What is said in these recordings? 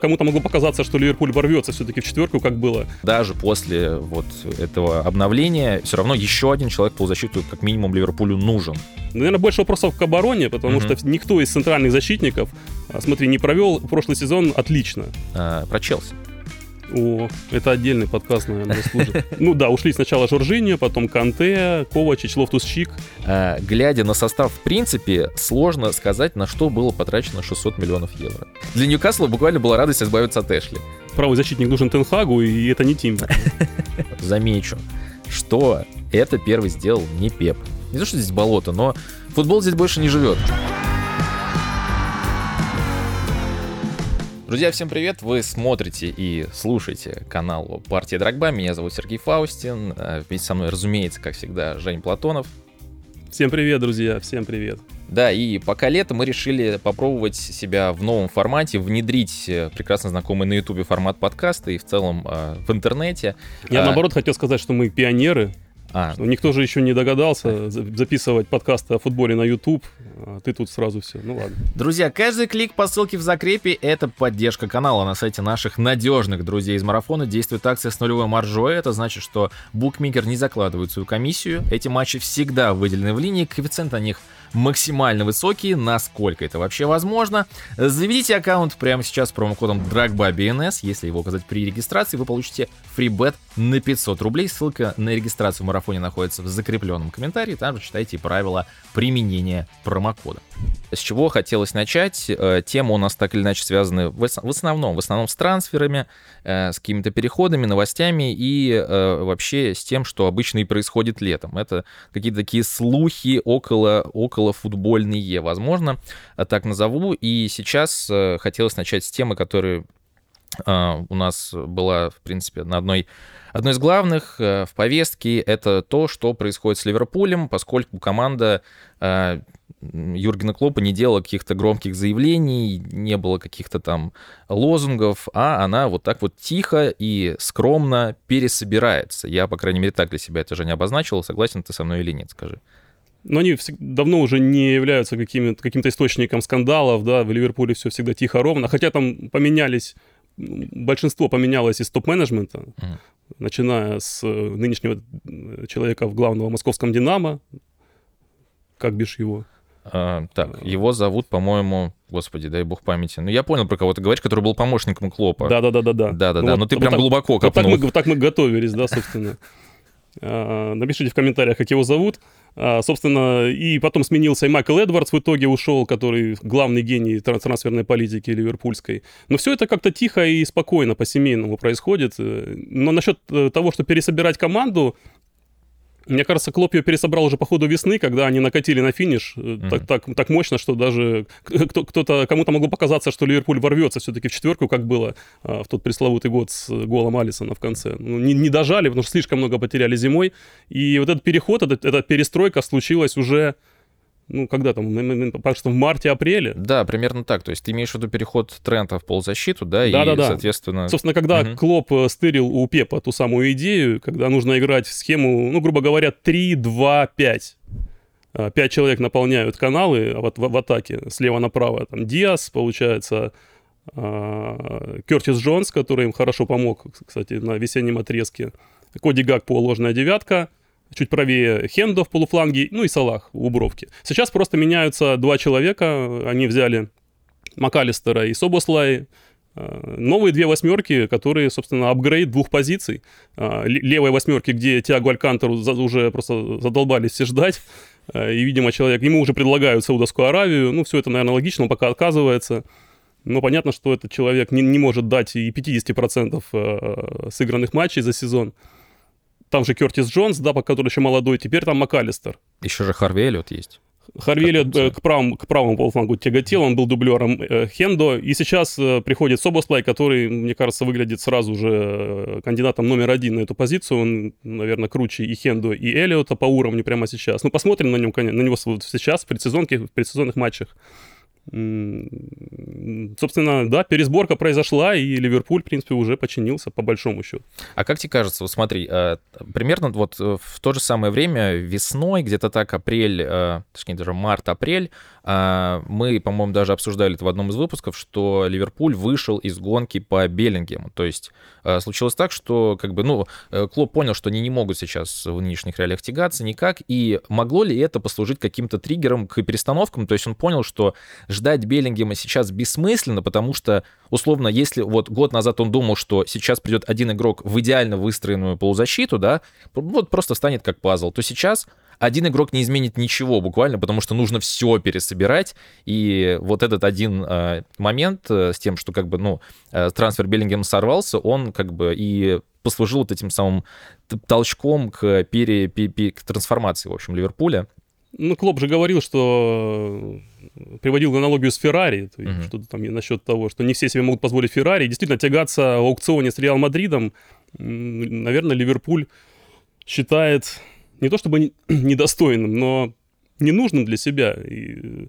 Кому-то могло показаться, что Ливерпуль ворвется все-таки в четверку, как было. Даже после вот этого обновления все равно еще один человек по защиту как минимум Ливерпулю нужен. Наверное, больше вопросов к обороне, потому mm-hmm. что никто из центральных защитников, а, смотри, не провел прошлый сезон отлично. А, про Челси. О, это отдельный подкаст, наверное, заслужит. Ну да, ушли сначала Жоржиньо, потом Канте, Ковачич, Лофтус-Чик. А, глядя на состав, в принципе, сложно сказать, на что было потрачено 600 миллионов евро. Для Ньюкасла буквально была радость избавиться от Эшли. Правый защитник нужен Тенхагу, и это не Тим. Замечу, что это первый сделал не Пеп. Не то, что здесь болото, но футбол здесь больше не живет. Друзья, всем привет! Вы смотрите и слушаете канал «Партия Драгба». Меня зовут Сергей Фаустин. А вместе со мной, разумеется, как всегда, Жень Платонов. Всем привет, друзья! Всем привет! Да, и пока лето мы решили попробовать себя в новом формате, внедрить э, прекрасно знакомый на Ютубе формат подкаста и в целом э, в интернете. Я, а... наоборот, хотел сказать, что мы пионеры а. Никто же еще не догадался записывать подкасты о футболе на YouTube. А ты тут сразу все. Ну ладно. Друзья, каждый клик по ссылке в закрепе — это поддержка канала. На сайте наших надежных друзей из марафона действует акция с нулевой маржой. Это значит, что букмекер не закладывает свою комиссию. Эти матчи всегда выделены в линии. Коэффициент на них максимально высокие, насколько это вообще возможно. Заведите аккаунт прямо сейчас с промокодом DRAGBABNS. Если его указать при регистрации, вы получите фрибет на 500 рублей. Ссылка на регистрацию в марафоне находится в закрепленном комментарии. Там же читайте правила применения промокода. С чего хотелось начать? Э, Темы у нас так или иначе связаны в основном, в основном с трансферами, э, с какими-то переходами, новостями и э, вообще с тем, что обычно и происходит летом. Это какие-то такие слухи около, около футбольные, возможно, так назову. И сейчас хотелось начать с темы, которая у нас была, в принципе, на одной Одно из главных в повестке это то, что происходит с Ливерпулем, поскольку команда Юргена Клопа не делала каких-то громких заявлений, не было каких-то там лозунгов, а она вот так вот тихо и скромно пересобирается. Я, по крайней мере, так для себя это же не обозначил. Согласен ты со мной или нет, скажи. Но они давно уже не являются каким-то каким источником скандалов, да, в Ливерпуле все всегда тихо, ровно, хотя там поменялись, большинство поменялось из топ-менеджмента, mm. начиная с э, нынешнего э, человека в главного московском «Динамо», как бишь его? А, так, его зовут, по-моему, господи, дай бог памяти. Ну, я понял, про кого ты говоришь, который был помощником Клопа. Да-да-да-да. Да-да-да, ну, но ты вот прям так, глубоко копнул. Вот так, мы, так мы готовились, да, собственно. А, напишите в комментариях, как его зовут. А, собственно, и потом сменился и Майкл Эдвардс в итоге ушел, который главный гений трансферной политики ливерпульской. Но все это как-то тихо и спокойно по-семейному происходит. Но насчет э, того, что пересобирать команду, мне кажется, Клоп ее пересобрал уже по ходу весны, когда они накатили на финиш mm-hmm. так, так, так мощно, что даже кто-то, кому-то могло показаться, что Ливерпуль ворвется все-таки в четверку, как было а, в тот пресловутый год с голом Алисона в конце. Ну, не, не дожали, потому что слишком много потеряли зимой. И вот этот переход, этот, эта перестройка случилась уже ну, когда там, пока что в марте-апреле. Да, примерно так. То есть ты имеешь в виду переход Трента в полузащиту, да, да и, да, да. соответственно... Собственно, когда угу. Клоп э, стырил у Пепа ту самую идею, когда нужно играть в схему, ну, грубо говоря, 3-2-5. А, пять человек наполняют каналы в, в, в атаке слева направо. Там Диас, получается, а, Кертис Джонс, который им хорошо помог, кстати, на весеннем отрезке. Коди Гакпо, ложная девятка чуть правее Хендо в полуфланге, ну и Салах у бровки. Сейчас просто меняются два человека, они взяли МакАлистера и Собослай, э, новые две восьмерки, которые, собственно, апгрейд двух позиций. Э, левой восьмерки, где Тиаго Алькантеру уже просто задолбались все ждать. Э, и, видимо, человек, ему уже предлагают Саудовскую Аравию. Ну, все это, наверное, логично, он пока отказывается. Но понятно, что этот человек не, не может дать и 50% сыгранных матчей за сезон там же Кертис Джонс, да, который еще молодой, теперь там МакАлистер. Еще же Харви Эллиот есть. Харви Эллиот э, к, правому, к правому полуфлангу тяготел, он был дублером э, Хендо, и сейчас э, приходит Собослай, который, мне кажется, выглядит сразу же э, кандидатом номер один на эту позицию, он, наверное, круче и Хендо, и Эллиота по уровню прямо сейчас. Ну, посмотрим на, нем, на него сейчас в предсезонке, в предсезонных матчах. Собственно, да, пересборка произошла, и Ливерпуль, в принципе, уже починился, по большому счету. А как тебе кажется, вот смотри, э, примерно вот э, в то же самое время весной, где-то так апрель, э, точнее даже март-апрель, мы, по-моему, даже обсуждали это в одном из выпусков, что Ливерпуль вышел из гонки по Беллингему. То есть а, случилось так, что как бы, ну, э, клуб понял, что они не могут сейчас в нынешних реалиях тягаться никак, и могло ли это послужить каким-то триггером к перестановкам? То есть он понял, что ждать Беллингема сейчас бессмысленно, потому что, условно, если вот год назад он думал, что сейчас придет один игрок в идеально выстроенную полузащиту, да, вот просто станет как пазл, то сейчас один игрок не изменит ничего буквально, потому что нужно все пересобирать. И вот этот один э, момент э, с тем, что как бы, ну, э, трансфер Беллингем сорвался, он как бы и послужил вот этим самым толчком к, пере, пере, к трансформации, в общем, Ливерпуля. Ну, Клоп же говорил, что э, приводил аналогию с Феррари, uh-huh. что-то там насчет того, что не все себе могут позволить Феррари. Действительно, тягаться в аукционе с Реал Мадридом, наверное, Ливерпуль считает не то чтобы недостойным, но ненужным для себя. И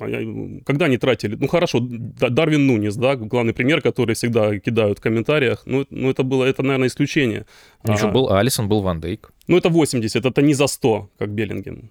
а когда они тратили, ну хорошо, Дарвин Нунис, да, главный пример, который всегда кидают в комментариях, ну, ну это было, это, наверное, исключение. Еще а, был Алисон, был Ван Дейк. Ну это 80, это не за 100, как Беллинген.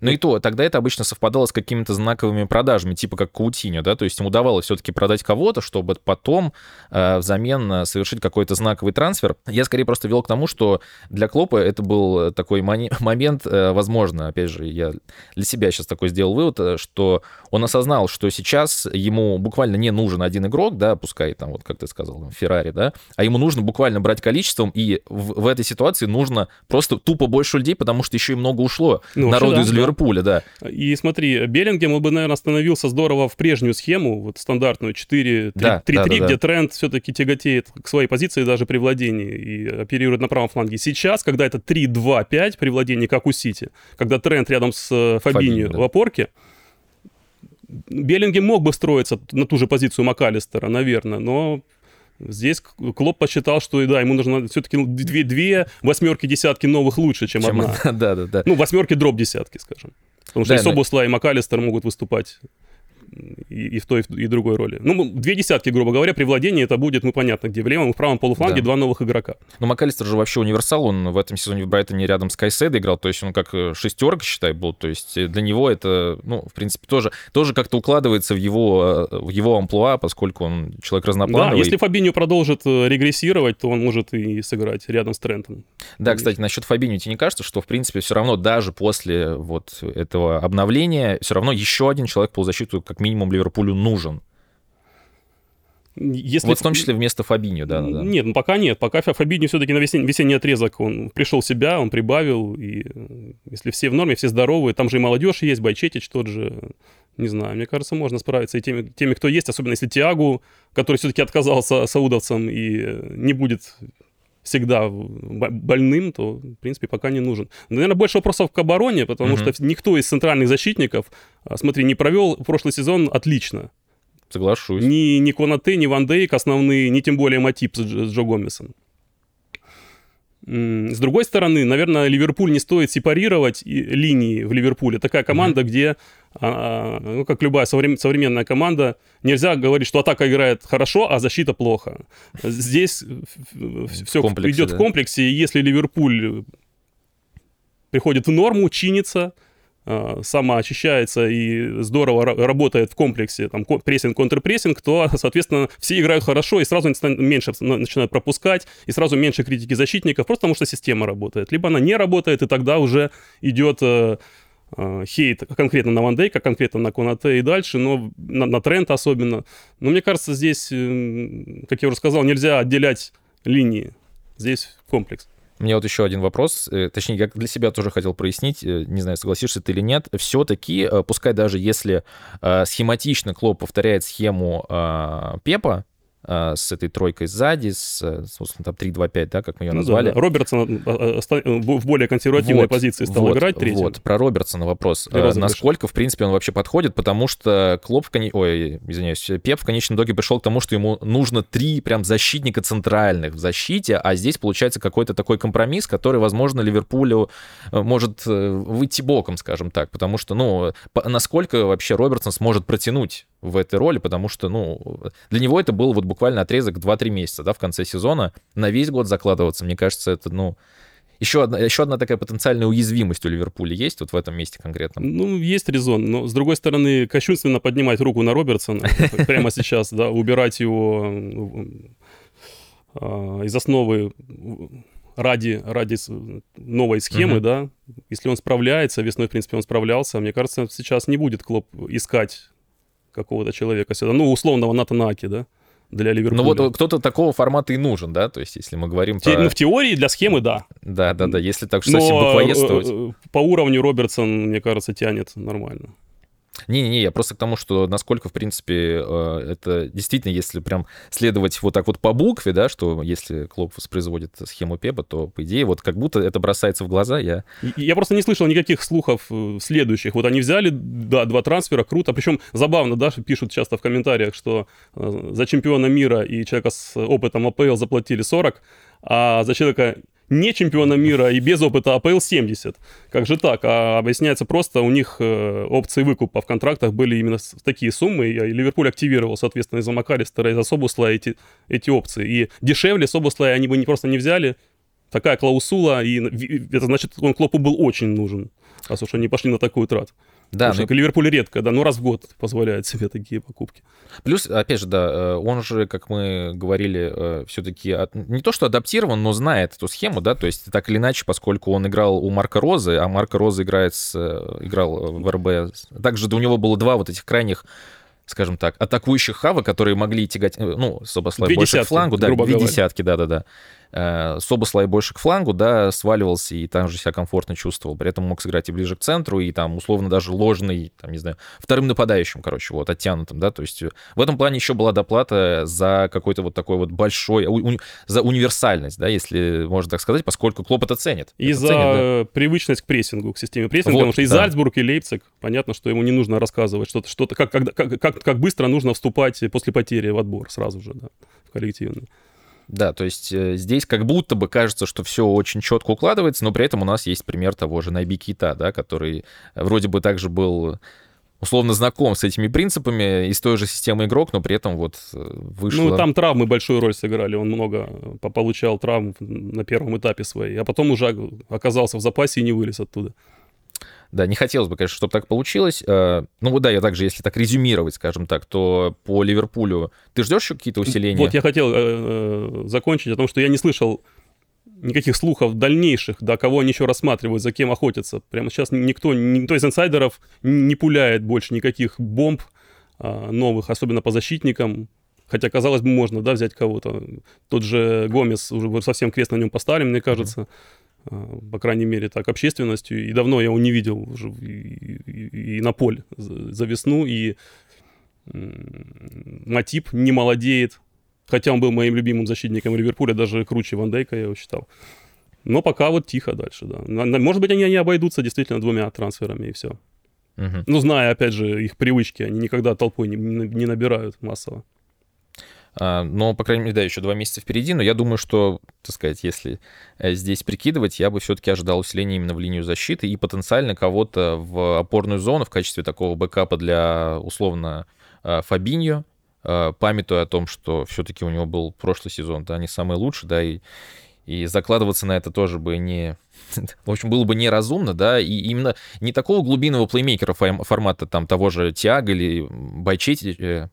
Ну и то, тогда это обычно совпадало с какими-то знаковыми продажами, типа как Каутиньо, да, то есть им удавалось все-таки продать кого-то, чтобы потом э, взамен э, совершить какой-то знаковый трансфер. Я скорее просто вел к тому, что для Клопа это был такой момент, э, возможно, опять же, я для себя сейчас такой сделал вывод, э, что он осознал, что сейчас ему буквально не нужен один игрок, да, пускай там, вот как ты сказал, Феррари, да, а ему нужно буквально брать количеством, и в, в этой ситуации нужно просто тупо больше людей, потому что еще и много ушло ну, народу да, из Ливерпуля Ливерпуля, да. И смотри, Беллингем он бы, наверное, остановился здорово в прежнюю схему, вот стандартную 4-3-3, да, да, да, где тренд все-таки тяготеет к своей позиции даже при владении и оперирует на правом фланге. Сейчас, когда это 3-2-5 при владении, как у Сити, когда тренд рядом с э, Фабинью да. в опорке, Беллингем мог бы встроиться на ту же позицию МакАлистера, наверное, но Здесь Клоп посчитал, что да, ему нужно все-таки две, две восьмерки, десятки новых лучше, чем, чем одна. Да, да, да. Ну, восьмерки дроп десятки, скажем. Потому что да, и Собусла, и МакАлистер могут выступать и, и в той, и в другой роли. Ну, две десятки, грубо говоря, при владении это будет, ну, понятно, где в левом и в правом полуфланге да. два новых игрока. Ну, МакАлистер же вообще универсал, он в этом сезоне в Брайтоне рядом с Кайседо играл, то есть он как э, шестерка, считай, был, то есть для него это, ну, в принципе, тоже, тоже как-то укладывается в его, э, в его амплуа, поскольку он человек разноплановый. Да, если Фабинho продолжит э, регрессировать, то он может и сыграть рядом с Трентом. Да, Конечно. кстати, насчет Фабинho, тебе не кажется, что, в принципе, все равно даже после вот этого обновления, все равно еще один человек по защиту как минимум Ливерпулю нужен. Если... Вот в том числе вместо Фабиньо, да, да. Нет, ну пока нет. Пока Фабиньо все-таки на весенний, весенний отрезок он пришел в себя, он прибавил. И э, если все в норме, все здоровые, там же и молодежь есть, Байчетич тот же. Не знаю, мне кажется, можно справиться и теми, теми кто есть, особенно если Тиагу, который все-таки отказался саудовцам и э, не будет всегда больным, то, в принципе, пока не нужен. Наверное, больше вопросов к обороне, потому угу. что никто из центральных защитников, а, смотри, не провел прошлый сезон отлично. Соглашусь. Ни, ни Конате, ни Ван Дейк основные, ни тем более Матип с, с Джо Гомесом. С другой стороны, наверное, Ливерпуль не стоит сепарировать линии в Ливерпуле. Такая команда, mm-hmm. где, а, ну, как любая современная команда, нельзя говорить, что атака играет хорошо, а защита плохо. Здесь все идет в комплексе, и если Ливерпуль приходит в норму, чинится, самоочищается и здорово работает в комплексе, там, прессинг, контрпрессинг, то, соответственно, все играют хорошо и сразу меньше начинают пропускать, и сразу меньше критики защитников, просто потому что система работает. Либо она не работает, и тогда уже идет э, э, хейт конкретно на Ван Дейка, конкретно на Конате и дальше, но на, на тренд особенно. Но мне кажется, здесь, как я уже сказал, нельзя отделять линии. Здесь комплекс. Мне вот еще один вопрос, э, точнее, я для себя тоже хотел прояснить, э, не знаю, согласишься ты или нет. Все-таки, э, пускай даже если схематично Клоп повторяет схему Пепа, с этой тройкой сзади, с, собственно, там 3-2-5, да, как мы ее ну, назвали. Да, да. Робертсон э, э, в более консервативной вот, позиции стал вот, играть третьим. Вот, про Робертсона вопрос. Насколько, в принципе, он вообще подходит, потому что Клоп, в кон... ой, извиняюсь, Пеп в конечном итоге пришел к тому, что ему нужно три прям защитника центральных в защите, а здесь получается какой-то такой компромисс, который, возможно, Ливерпулю может выйти боком, скажем так, потому что, ну, насколько вообще Робертсон сможет протянуть в этой роли, потому что, ну, для него это был вот буквально отрезок 2-3 месяца, да, в конце сезона. На весь год закладываться, мне кажется, это, ну, Еще одна, еще одна такая потенциальная уязвимость у Ливерпуля есть вот в этом месте конкретно? Ну, есть резон, но, с другой стороны, кощунственно поднимать руку на Робертсона прямо сейчас, да, убирать его а, из основы ради, ради новой схемы, да, если он справляется, весной, в принципе, он справлялся, мне кажется, сейчас не будет Клоп искать какого-то человека сюда, ну, условного Натана Аки, да, для Ливерпуля. Ну вот кто-то такого формата и нужен, да, то есть если мы говорим Те, про... Ну в теории для схемы, да. Да, да, да, если так совсем буквоедствовать. Э, по уровню Робертсон, мне кажется, тянет нормально. Не-не-не, я просто к тому, что насколько, в принципе, э, это действительно, если прям следовать вот так вот по букве, да, что если Клоп воспроизводит схему Пеба, то, по идее, вот как будто это бросается в глаза, я... Я просто не слышал никаких слухов э, следующих. Вот они взяли, да, два трансфера, круто. Причем забавно, да, пишут часто в комментариях, что э, за чемпиона мира и человека с опытом АПЛ заплатили 40, а за человека не чемпиона мира и без опыта АПЛ 70. Как же так? А объясняется просто, у них э, опции выкупа в контрактах были именно такие суммы, и Ливерпуль активировал, соответственно, из-за Макалистера, из-за Собусла эти, эти опции. И дешевле Собусла они бы не, просто не взяли, такая клаусула, и это значит, он Клопу был очень нужен, раз уж они пошли на такую трату. Да, Потому ну... что Ливерпуль редко, да, ну раз в год позволяет себе такие покупки. Плюс, опять же, да, э, он же, как мы говорили, э, все-таки от... не то что адаптирован, но знает эту схему, да, то есть так или иначе, поскольку он играл у Марка Розы, а Марка Роза играет с... Э, играл в РБ. Также у него было два вот этих крайних скажем так, атакующих хава, которые могли тягать, ну, Собослай больше к флангу, да, две говоря. десятки, да-да-да. Э, Собослай больше к флангу, да, сваливался и там же себя комфортно чувствовал. При этом мог сыграть и ближе к центру, и там условно даже ложный, там, не знаю, вторым нападающим, короче, вот, оттянутым, да, то есть э, в этом плане еще была доплата за какой-то вот такой вот большой, у, за универсальность, да, если можно так сказать, поскольку Клоп это ценит. И это за ценит, да. привычность к прессингу, к системе прессинга, вот, потому что и да. Зальцбург, и Лейпциг, понятно, что ему не нужно рассказывать что-то, что-то как, как, как, как быстро нужно вступать после потери в отбор сразу же, да, в коллективный. Да, то есть э, здесь как будто бы кажется, что все очень четко укладывается, но при этом у нас есть пример того же Найби Кита, да, который вроде бы также был условно знаком с этими принципами из той же системы игрок, но при этом вот э, вышло... Ну, там травмы большую роль сыграли. Он много получал травм на первом этапе своей, а потом уже оказался в запасе и не вылез оттуда. Да, не хотелось бы, конечно, чтобы так получилось. Э, ну вот да, я также, если так резюмировать, скажем так, то по Ливерпулю ты ждешь еще какие-то усиления? Вот я хотел э, э, закончить о том, что я не слышал никаких слухов дальнейших, да, кого они еще рассматривают, за кем охотятся. Прямо сейчас никто, никто из инсайдеров не пуляет больше никаких бомб а, новых, особенно по защитникам. Хотя, казалось бы, можно, да, взять кого-то. Тот же Гомес, уже совсем крест на нем поставили, мне кажется. Mm-hmm. А, по крайней мере, так, общественностью. И давно я его не видел уже и, и, и на поле за весну, и Матип не молодеет, хотя он был моим любимым защитником Ливерпуля, даже круче Ван Дейка я его считал. Но пока вот тихо дальше, да. Может быть, они не обойдутся действительно двумя трансферами и все. Угу. Ну, зная, опять же, их привычки, они никогда толпой не, не набирают массово. А, но, по крайней мере, да, еще два месяца впереди, но я думаю, что, так сказать, если э, здесь прикидывать, я бы все-таки ожидал усиления именно в линию защиты и потенциально кого-то в опорную зону в качестве такого бэкапа для, условно, э, Фабиньо, э, памятуя о том, что все-таки у него был прошлый сезон, да, не самый лучший, да, и, и закладываться на это тоже бы не... В общем, было бы неразумно, да, и именно не такого глубинного плеймейкера формата там того же Тиаго или Байчети,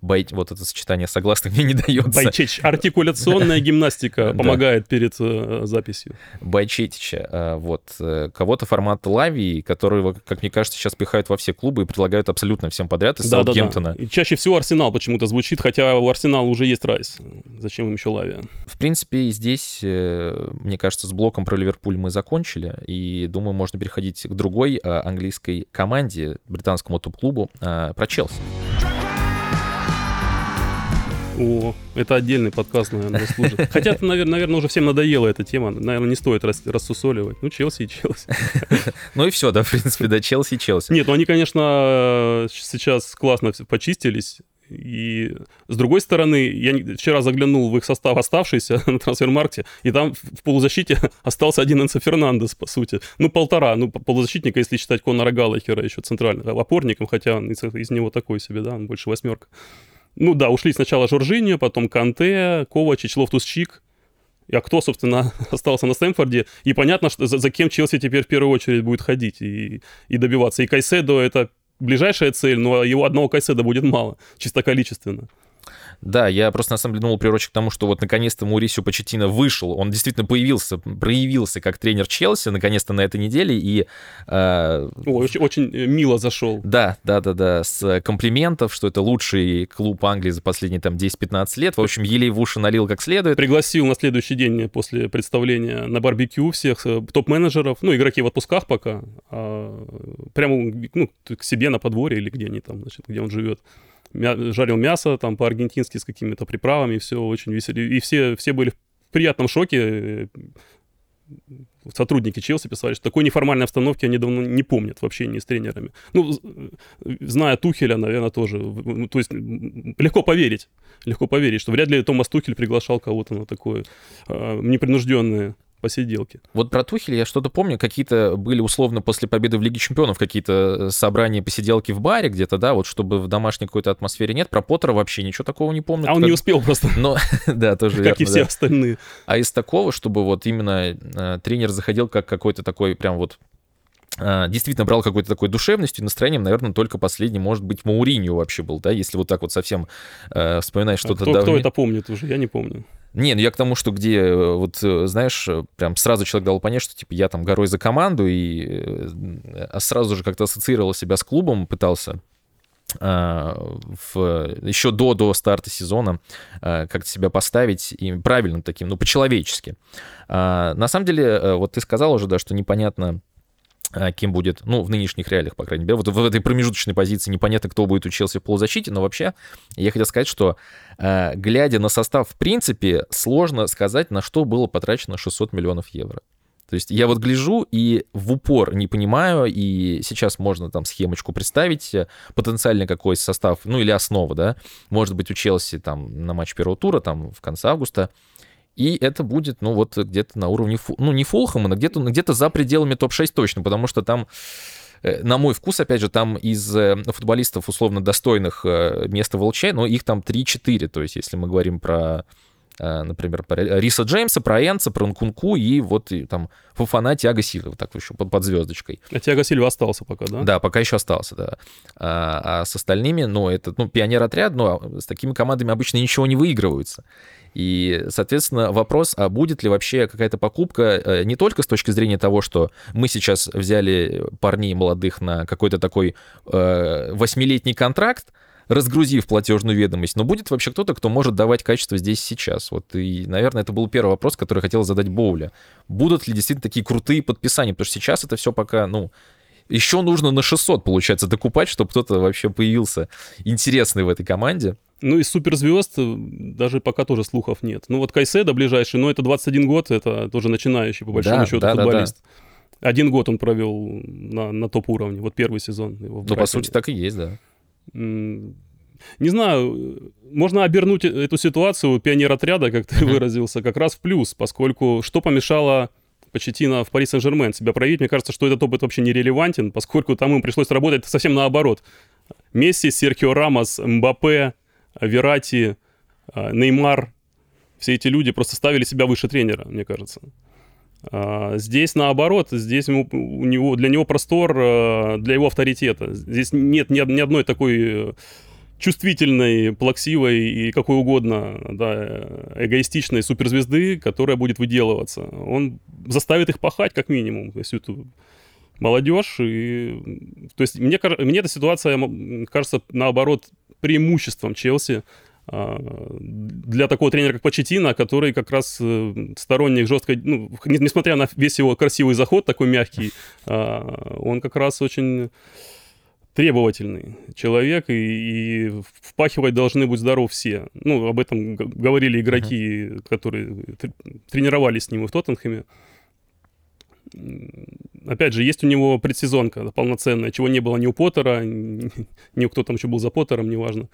бай... вот это сочетание согласных мне не дается. Байчетич. Артикуляционная гимнастика помогает перед э, записью. Байчетича. Э, вот. Э, кого-то формата Лавии, которого, как мне кажется, сейчас пихают во все клубы и предлагают абсолютно всем подряд из Саутгемптона. И чаще всего Арсенал почему-то звучит, хотя у Арсенала уже есть Райс. Зачем им еще Лавия? В принципе, здесь, мне кажется, с блоком про Ливерпуль мы закончили, и думаю, можно переходить к другой английской команде, британскому топ-клубу, про Челси. О, это отдельный подкаст, наверное, служит. Хотя, наверное, наверное, уже всем надоела эта тема. Наверное, не стоит рас рассусоливать. Ну, Челси и Челси. Ну и все, да, в принципе, да, Челси и Челси. Нет, ну они, конечно, сейчас классно почистились. И с другой стороны, я вчера заглянул в их состав оставшийся на Transfermarkt -е, и там в полузащите остался один Энсо Фернандес, по сути. Ну, полтора. Ну, полузащитника, если считать Конора Галлахера еще центральным опорником, хотя он из, из него такой себе, да, он больше восьмерка. Ну да, ушли сначала Жоржиньо, потом Канте, Ковачич, Лофтус-Чик. а кто, собственно, остался на Стэнфорде, и понятно, что за, за кем Челси теперь в первую очередь будет ходить и, и добиваться. И Кайседо — это ближайшая цель, но его одного Кайседа будет мало, чисто количественно. Да, я просто на самом деле думал приурочить к тому, что вот наконец-то Маурисио Почетино вышел, он действительно появился, проявился как тренер Челси наконец-то на этой неделе и... Э, очень, очень мило зашел. Да, да, да, да, с комплиментов, что это лучший клуб Англии за последние там 10-15 лет. В общем, елей в уши налил как следует. Пригласил на следующий день после представления на барбекю всех э, топ-менеджеров, ну, игроки в отпусках пока, а, прямо ну, к себе на подворье или где они там, значит, где он живет мя- жарил мясо там по-аргентински с какими-то приправами, все очень весело. И все, все были в приятном шоке. Сотрудники Челси писали, что такой неформальной обстановки они давно не помнят в общении с тренерами. Ну, зная Тухеля, наверное, тоже. Ну, то есть легко поверить, легко поверить, что вряд ли Томас Тухель приглашал кого-то на такое э, непринужденное посиделки. Вот про Тухеля я что-то помню, какие-то были условно после победы в Лиге Чемпионов какие-то э, собрания, посиделки в баре где-то, да, вот чтобы в домашней какой-то атмосфере нет. Про Поттера вообще ничего такого не помню. А он как... не успел просто. Но, да, тоже Как и все остальные. А из такого, чтобы вот именно э, тренер заходил как какой-то такой прям вот э, действительно брал какой-то такой душевностью и настроением, наверное, только последний, может быть, Мауриньо вообще был, да, если вот так вот совсем э, вспоминать что-то а кто, давнее. кто это помнит уже? Я не помню. Не, ну я к тому, что где, э, вот, э, знаешь, э, прям сразу человек дал понять, что, типа, я там горой за команду, и а сразу же как-то ассоциировал себя с клубом, пытался а, в, еще до, до старта сезона а, как-то себя поставить и правильным таким, ну, по-человечески. На самом деле, вот ты сказал уже, да, что непонятно, кем будет, ну, в нынешних реалиях, по крайней мере. Вот в этой промежуточной позиции непонятно, кто будет у Челси в полузащите, но вообще я хотел сказать, что э, глядя на состав, в принципе, сложно сказать, на что было потрачено 600 миллионов евро. То есть я вот гляжу и в упор не понимаю, и сейчас можно там схемочку представить, э, потенциально какой состав, ну или основа, да, может быть у Челси там на матч первого тура, там в конце августа, и это будет, ну, вот где-то на уровне, ну, не Фулхэма, но где-то где за пределами топ-6 точно, потому что там э, на мой вкус, опять же, там из э, футболистов условно достойных э, места в ЛЧ, но их там 3-4, то есть если мы говорим про например, про Риса Джеймса, про Энца, про Нкунку и вот и, там Фафана, Тиаго Сильва, так еще под, под звездочкой. А Тиаго Сильва остался пока, да? Да, пока еще остался, да. А, а с остальными, ну, это, ну, пионер-отряд, но с такими командами обычно ничего не выигрывается. И, соответственно, вопрос, а будет ли вообще какая-то покупка э, не только с точки зрения того, что мы сейчас взяли парней молодых на какой-то такой э, восьмилетний контракт, разгрузив платежную ведомость, но будет вообще кто-то, кто может давать качество здесь сейчас? Вот и, наверное, это был первый вопрос, который хотел задать Боуля. Будут ли действительно такие крутые подписания? Потому что сейчас это все пока, ну, еще нужно на 600, получается, докупать, чтобы кто-то вообще появился интересный в этой команде. Ну, из суперзвезд э, даже пока тоже слухов нет. Ну, вот Кайседа ближайший, но это 21 год, это тоже начинающий, по большому да, счету, да, футболист. Да, да. Один год он провел на, на топ-уровне, вот первый сезон его Ну, по сути, так и есть, да. Не знаю, можно обернуть э, эту ситуацию пионер-отряда, как ты выразился, как раз в плюс, поскольку что помешало Почетина в Пари Сен-Жермен себя проявить, мне кажется, что этот опыт вообще не релевантен, поскольку там им пришлось работать совсем наоборот. Месси, Серхио Рамос, Мбаппе, Верати, а, Неймар, все эти люди просто ставили себя выше тренера, мне кажется. А, здесь наоборот, здесь у него, для него простор а, для его авторитета. Здесь нет ни, ни одной такой э, чувствительной, плаксивой и какой угодно да, эгоистичной суперзвезды, которая будет выделываться. Он заставит их пахать как минимум. Есть эту молодежь. И... То есть мне, мне эта ситуация кажется, наоборот, преимуществом Челси для такого тренера, как Почетина, который как раз э, сторонник жесткой, ну, несмотря на весь его красивый заход, такой мягкий, а, он как раз очень требовательный человек, и, и впахивать должны быть здоров все. Ну, об этом говорили игроки, uh-huh. которые тренировались с ним в Тоттенхэме. Опять же, есть у него предсезонка полноценная, чего не было ни у Поттера, ни, ни у кто там еще был за Поттером, неважно. А,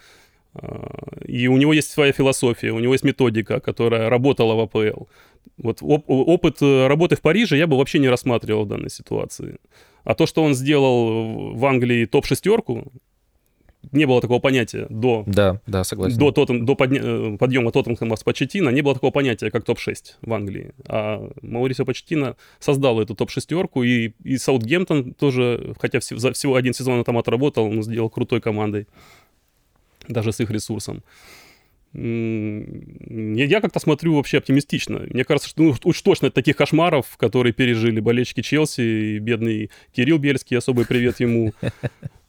и у него есть своя философия, у него есть методика, которая работала в АПЛ. Вот оп- опыт э, работы в Париже я бы вообще не рассматривал в данной ситуации. А то, что он сделал в Англии топ-шестерку, не было такого понятия до... Да, да, согласен. До, Тоттен, до подня, э, подъема Тоттенхэма с Почетина не было такого понятия, как топ-6 в Англии. А Маурисио Почетина создал эту топ-шестерку, и, и Саутгемптон тоже, хотя вс- за всего один сезон он там отработал, он сделал крутой командой, даже с их ресурсом. Я, как-то смотрю вообще оптимистично. Мне кажется, что ну, уж точно таких кошмаров, которые пережили болельщики Челси и бедный Кирилл Бельский, особый привет ему.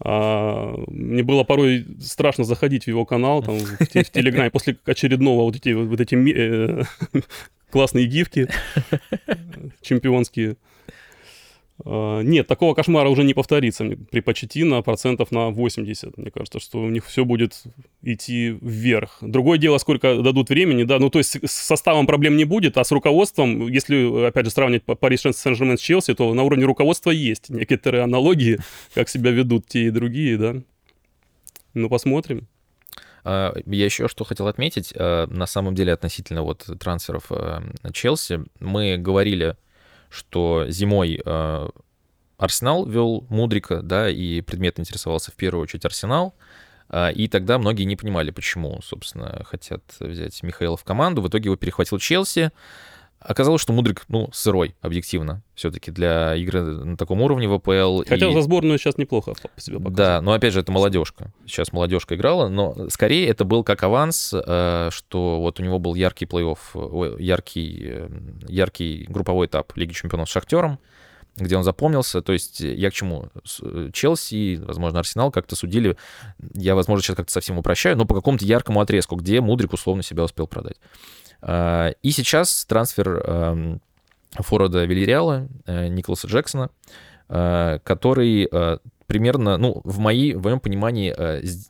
А, мне было порой страшно заходить в его канал там, в, в Телеграме после очередного вот эти, вот эти э, классные гифки чемпионские. А, нет, такого кошмара уже не повторится при Почетино процентов на 80. Мне кажется, что у них все будет идти вверх. Другое дело, сколько дадут времени, да, ну то есть с составом проблем не будет, а с руководством, если, опять же, сравнивать Париж Сен-Жермен с Челси, то на уровне руководства есть некоторые аналогии, как себя ведут те и другие, да. Ну, посмотрим. А, я еще что хотел отметить, а, на самом деле относительно вот трансферов Челси, мы говорили что зимой э, Арсенал вел Мудрика, да, и предмет интересовался в первую очередь Арсенал, э, и тогда многие не понимали, почему, собственно, хотят взять Михаила в команду. В итоге его перехватил Челси. Оказалось, что Мудрик, ну, сырой, объективно, все-таки для игры на таком уровне в АПЛ. Хотя и... за сборную сейчас неплохо по себе показывает. Да, но опять же, это молодежка. Сейчас молодежка играла, но скорее это был как аванс, э, что вот у него был яркий плей-офф, яркий, э, яркий групповой этап Лиги Чемпионов с Шахтером, где он запомнился. То есть я к чему? Э, Челси, возможно, Арсенал как-то судили, я, возможно, сейчас как-то совсем упрощаю, но по какому-то яркому отрезку, где Мудрик условно себя успел продать. А, и сейчас трансфер эм, форварда Вильяреала, э, Николаса Джексона, э, который э, примерно, ну, в, моей, в моем понимании,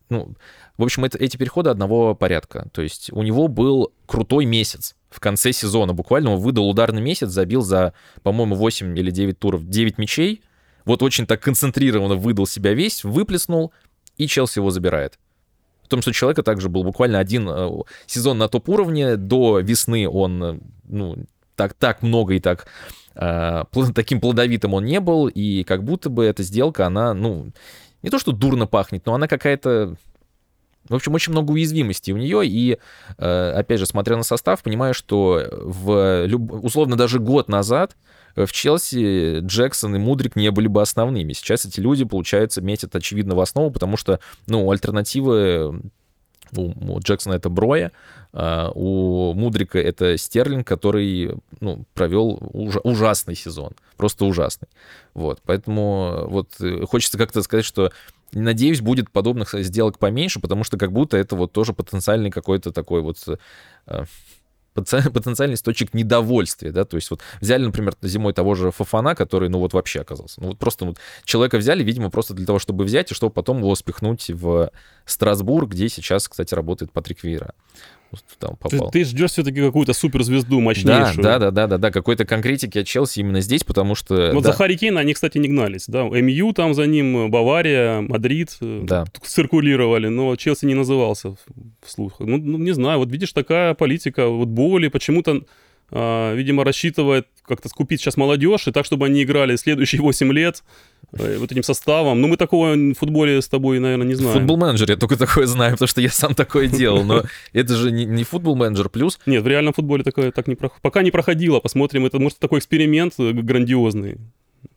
ну, в общем, это, эти переходы одного порядка. То есть у него был крутой месяц в конце сезона. Буквально он выдал ударный месяц, забил за, по-моему, 8 или 9 туров 9 мячей. Вот очень так концентрированно выдал себя весь, выплеснул, и Челси его забирает. В том, что человека также был буквально один э, сезон на топ-уровне. До весны он, э, ну, так, так много и так э, таким плодовитым он не был, и как будто бы эта сделка, она, ну, не то что дурно пахнет, но она какая-то в общем, очень много уязвимостей у нее, и, опять же, смотря на состав, понимаю, что в, условно даже год назад в Челси Джексон и Мудрик не были бы основными. Сейчас эти люди, получается, метят очевидно в основу, потому что, ну, альтернативы у Джексона это Броя, а у Мудрика это Стерлинг, который ну, провел уж, ужасный сезон, просто ужасный. Вот, поэтому вот хочется как-то сказать, что надеюсь, будет подобных сделок поменьше, потому что как будто это вот тоже потенциальный какой-то такой вот э, потенциальный источник недовольствия, да, то есть вот взяли, например, зимой того же Фофана, который, ну вот вообще оказался, ну вот просто вот человека взяли, видимо, просто для того, чтобы взять, и чтобы потом его спихнуть в Страсбург, где сейчас, кстати, работает Патрик Виейра там попал. Ты, ты ждешь все-таки какую-то суперзвезду мощнейшую. Да, да, да, да, да, да, какой-то конкретики от Челси именно здесь, потому что... Вот да. за Харри Кейна они, кстати, не гнались, да, МЮ там за ним, Бавария, Мадрид э, да. циркулировали, но Челси не назывался вслух. Ну, ну, не знаю, вот видишь, такая политика, вот Боли почему-то видимо, рассчитывает как-то скупить сейчас молодежь, и так, чтобы они играли следующие 8 лет э, вот этим составом. Ну, мы такого в футболе с тобой, наверное, не знаем. Футбол-менеджер я только такое знаю, потому что я сам такое делал, но это же не, не футбол-менеджер плюс. Нет, в реальном футболе такое так не проходит. Пока не проходило, посмотрим. Это, может, такой эксперимент э, грандиозный.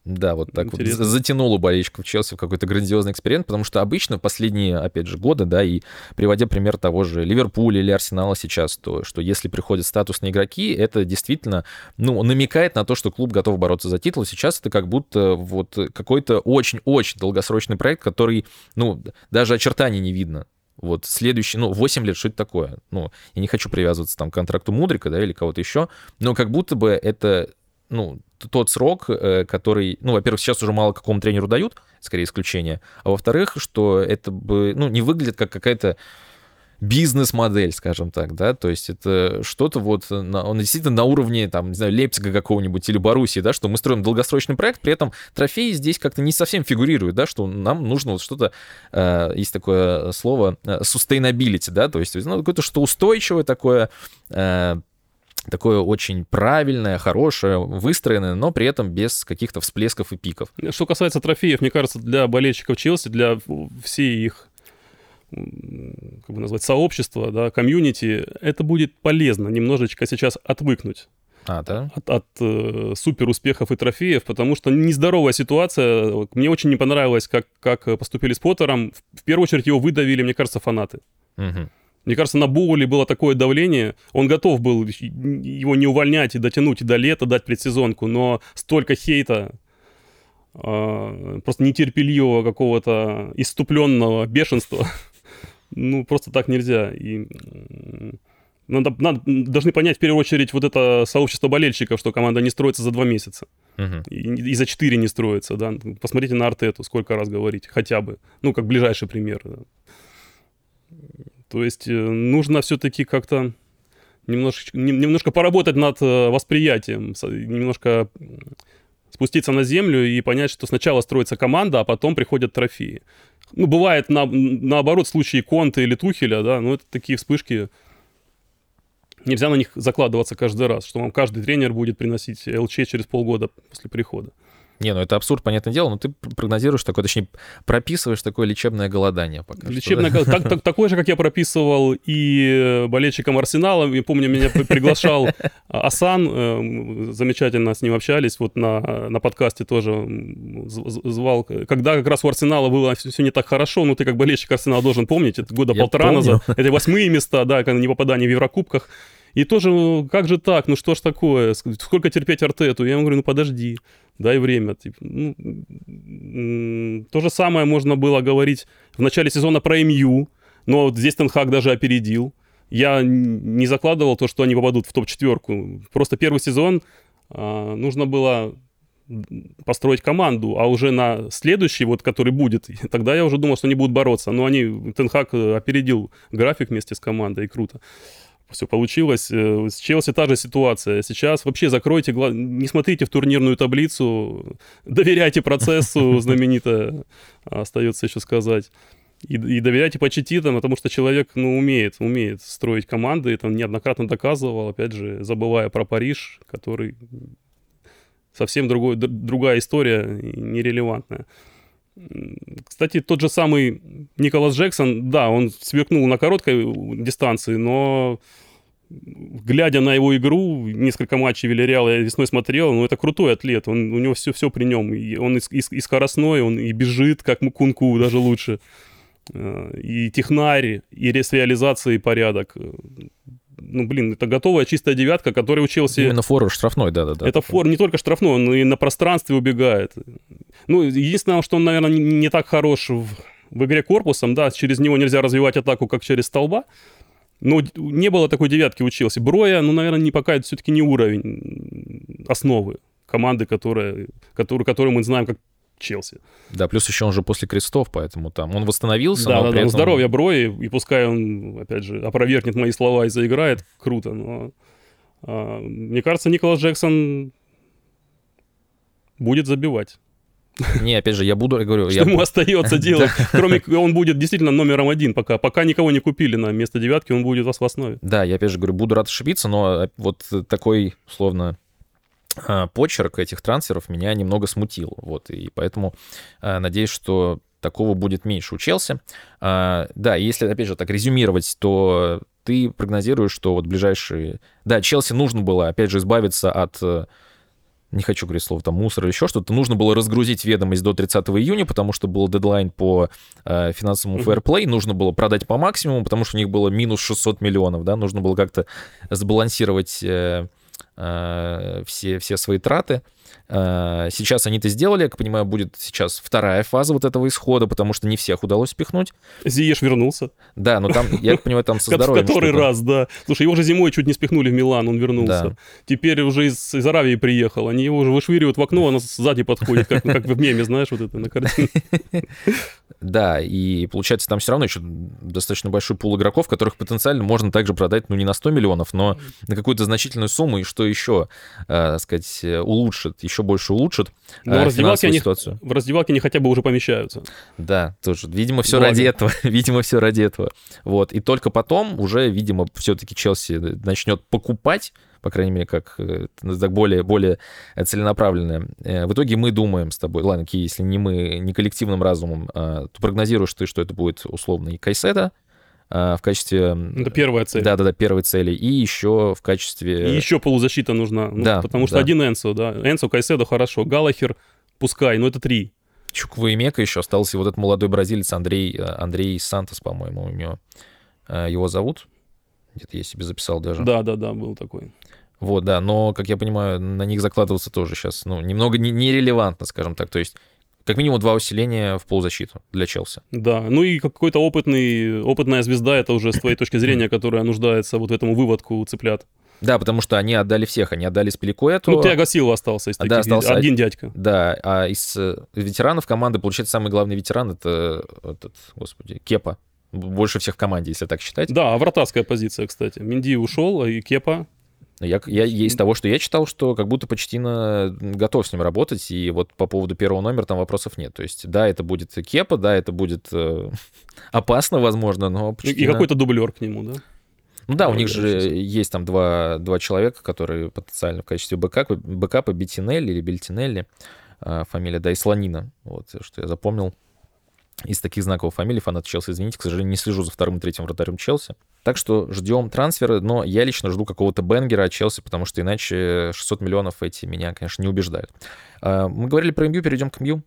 Да, вот так Интересно. вот затянул у болельщиков Челси в какой-то грандиозный эксперимент, потому что обычно в последние, опять же, годы, да, и приводя пример того же Ливерпуля или Арсенала сейчас, то, что если приходят статусные игроки, это действительно, ну, намекает на то, что клуб готов бороться за титул. Сейчас это как будто вот какой-то очень-очень долгосрочный проект, который, ну, даже очертаний не видно. Вот следующий, ну, 8 лет, что это такое? Ну, я не хочу привязываться там к контракту Мудрика, да, или кого-то еще, но как будто бы это ну, тот срок, э, который, ну, во-первых, сейчас уже мало какому тренеру дают, скорее исключение, а во-вторых, что это бы, ну, не выглядит как какая-то бизнес-модель, скажем так, да, то есть это что-то вот, на, он действительно на уровне, там, не знаю, Лейпцига какого-нибудь или Боруссии, да, что мы строим долгосрочный проект, при этом трофеи здесь как-то не совсем фигурируют, да, что нам нужно вот что-то, э, есть такое слово, э, sustainability, да, то есть, ну, какое-то что устойчивое такое, э, такое очень правильное, хорошее, выстроенное, но при этом без каких-то всплесков и пиков. Что касается трофеев, мне кажется, для болельщиков Челси, для всей их как бы назвать, сообщество, да, комьюнити, это будет полезно немножечко сейчас отвыкнуть. А, да? От, от э, супер успехов и трофеев, потому что нездоровая ситуация. Мне очень не понравилось, как, как поступили с Поттером. В, в первую очередь его выдавили, мне кажется, фанаты. Угу. Мне кажется, на Боули было такое давление. Он готов был его не увольнять и дотянуть и до лета, дать предсезонку, но столько хейта, э, просто нетерпеливого какого-то иступленного бешенства. ну, просто так нельзя. И надо, надо, должны понять в первую очередь вот это сообщество болельщиков, что команда не строится за два месяца. Угу. И, и за четыре не строится, да. Посмотрите на Артету, сколько раз говорить, хотя бы. Ну, как ближайший пример. Да. То есть э, нужно все-таки как-то немножко, немножко поработать над э, восприятием, немножко спуститься на землю и понять, что сначала строится команда, а потом приходят трофеи. Ну, бывает на, наоборот случаи Конта или Тухеля, да, но это такие вспышки, нельзя на них закладываться каждый раз, что вам каждый тренер будет приносить ЛЧ через полгода после прихода. Не, ну это абсурд, понятное дело, но ты прогнозируешь такое, точнее, прописываешь такое лечебное голодание пока Лечебное что, да? так, так, Такое же, как я прописывал и болельщикам Арсенала. Я помню, меня приглашал Асан, э, замечательно с ним общались, вот на, на подкасте тоже звал. Когда как раз у Арсенала было все не так хорошо, ну ты как болельщик Арсенала должен помнить, это года я полтора помню. назад, это восьмые места, да, когда не попадание в Еврокубках. И тоже, как же так, ну что ж такое, сколько терпеть Артету? Я ему говорю, ну подожди, дай время. Типа, ну, то же самое можно было говорить в начале сезона про МЮ, но вот здесь Тенхак даже опередил. Я не закладывал то, что они попадут в топ-четверку. Просто первый сезон а, нужно было построить команду, а уже на следующий, вот который будет, тогда я уже думал, что они будут бороться. Но они, Тенхак опередил график вместе с командой, и круто все получилось. Э, с Челси та же ситуация. Сейчас вообще закройте глаз, не смотрите в турнирную таблицу, доверяйте процессу, знаменито остается еще сказать. И, и доверяйте Почетитам, потому что человек, ну, умеет, умеет строить команды, это он неоднократно доказывал, опять же, забывая про Париж, который совсем другой, другая история, нерелевантная. Кстати, тот же самый Николас Джексон, да, он сверкнул на короткой дистанции, но глядя на его игру, несколько матчей Вильяреала я весной смотрел, ну, это крутой атлет, он, у него все, все при нем. И он и, и, и скоростной, он и бежит, как Мукунку, даже лучше. Э, и технарь, и с реализацией порядок ну, блин, это готовая чистая девятка, которая учился... Именно фор штрафной, да-да-да. Это фор не только штрафной, он и на пространстве убегает. Ну, единственное, что он, наверное, не, не так хорош в, в игре корпусом, да, через него нельзя развивать атаку, как через столба. Но не было такой девятки учился. Броя, ну, наверное, не пока это все-таки не уровень основы команды, которая, которую, которую мы знаем как Челси. Да, плюс еще он же после крестов, поэтому там он восстановился. Да, но да, при да, этом... здоровье Брои, и пускай он, опять же, опровергнет мои слова и заиграет, круто, но а, мне кажется, Николас Джексон будет забивать. Не, опять же, я буду, я говорю... Что я... ему остается делать? Кроме, он будет действительно номером один пока. Пока никого не купили на место девятки, он будет у вас в основе. Да, я опять же говорю, буду рад ошибиться, но вот такой, условно, почерк этих трансферов меня немного смутил. Вот, и поэтому а, надеюсь, что такого будет меньше у Челси. А, да, если, опять же, так резюмировать, то ты прогнозируешь, что вот ближайшие... Да, Челси нужно было, опять же, избавиться от не хочу говорить слово там мусор или еще что-то, нужно было разгрузить ведомость до 30 июня, потому что был дедлайн по э, финансовому фэрплей, нужно было продать по максимуму, потому что у них было минус 600 миллионов, да, нужно было как-то сбалансировать э, Э, все, все свои траты. Э, сейчас они это сделали, я понимаю, будет сейчас вторая фаза вот этого исхода, потому что не всех удалось спихнуть. Зиеш вернулся. Да, но там, я понимаю, там со здоровьем В который раз, да. Слушай, его же зимой чуть не спихнули в Милан, он вернулся. Да. Теперь уже из, из Аравии приехал, они его уже вышвыривают в окно, он сзади подходит, как, как в меме, знаешь, вот это на картине. Да, и получается, там все равно еще достаточно большой пул игроков, которых потенциально можно также продать, ну, не на 100 миллионов, но на какую-то значительную сумму, и что еще, э, сказать, улучшит еще больше улучшит Но э, раздевалки они- ситуацию. В раздевалке они хотя бы уже помещаются. Да, тоже. Видимо, все Благо. ради этого. Видимо, все ради этого. Вот. И только потом уже, видимо, все-таки Челси начнет покупать, по крайней мере, как э, так более, более целенаправленно. Э, В итоге мы думаем с тобой, ладно, если не мы, не коллективным разумом, а, то прогнозируешь ты, что это будет условно и Кайседа а, в качестве... Это первая цель. Да-да-да, первой цели. И еще в качестве... И еще полузащита нужна. Ну, Да, потому что да. один Энсо, да. Энсо, Кайседо хорошо. Галахер пускай, но это три. Чуквоемека еще остался вот этот молодой бразилец Андрей, э, Андрей Сантос, по-моему, у него э, его зовут. Где-то я себе записал даже. Да, да, да, был такой. Вот, да, но, как я понимаю, на них закладываться тоже сейчас, ну, немного не- нерелевантно, скажем так. То есть, как минимум два усиления в полузащиту для Челси. Да, ну и какой-то опытный, опытная звезда, это уже с твоей точки зрения, которая нуждается вот этому выводку цыплят. Да, потому что они отдали всех, они отдали Спиликуэту. Ну, Тиаго Силва остался из таких. да, остался один дядька. Да, а из э, ветеранов команды, получается, самый главный ветеран это этот, господи, Кепа. Больше всех в команде, если так считать. Да, вратарская позиция, кстати. Минди ушел, а и Кепа. Я, я, из того, что я читал, что как будто почтина готов с ним работать, и вот по поводу первого номера там вопросов нет. То есть, да, это будет Кепа, да, это будет э, опасно, возможно, но И, почтина... и какой-то дублер к нему, да? Ну да, у них же есть там два, два человека, которые потенциально в качестве бэкапа, бэкапа Беттинелли или Бельтинелли, а, фамилия, да, и Слонина, вот, что я запомнил. Из таких знаковых фамилий фанат Челси, извините, к сожалению, не слежу за вторым и третьим вратарем Челси. Так что ждем трансферы, но я лично жду какого-то бенгера от Челси, потому что иначе 600 миллионов эти меня, конечно, не убеждают. А, Мы говорили про МЮ, перейдем к МЮ.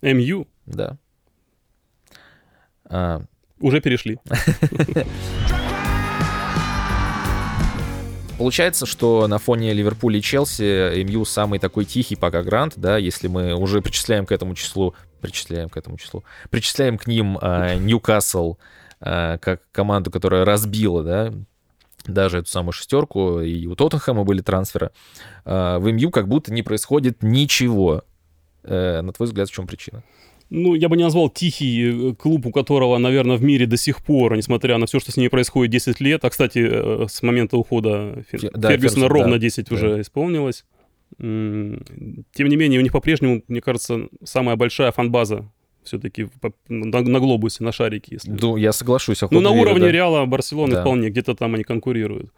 МЮ Да. А, уже перешли. Получается, что на фоне Ливерпуля и Челси МЮ самый такой тихий пока грант, да, если мы уже причисляем к этому числу, причисляем к этому числу, причисляем к ним а, Ньюкасл а, как команду, которая разбила, да, даже эту самую шестерку, и у Тоттенхэма были трансферы. А, в МЮ как будто не происходит ничего. Э, на твой взгляд, в чем причина? Ну, я бы не назвал тихий э, клуб, у которого, наверное, в мире до сих пор, несмотря на все, что с ней происходит 10 лет, а, кстати, э, с момента ухода Фер- Фе- да, Фергюсона Фергюсон, ровно да. 10 Да. уже исполнилось. Тем не менее, у них по-прежнему, мне кажется, самая большая фан-база все-таки на, на глобусе, на шарике. Если... Ну, я соглашусь. ну, на верю, уровне да. Реала, Барселоны Да. вполне, где-то там они конкурируют.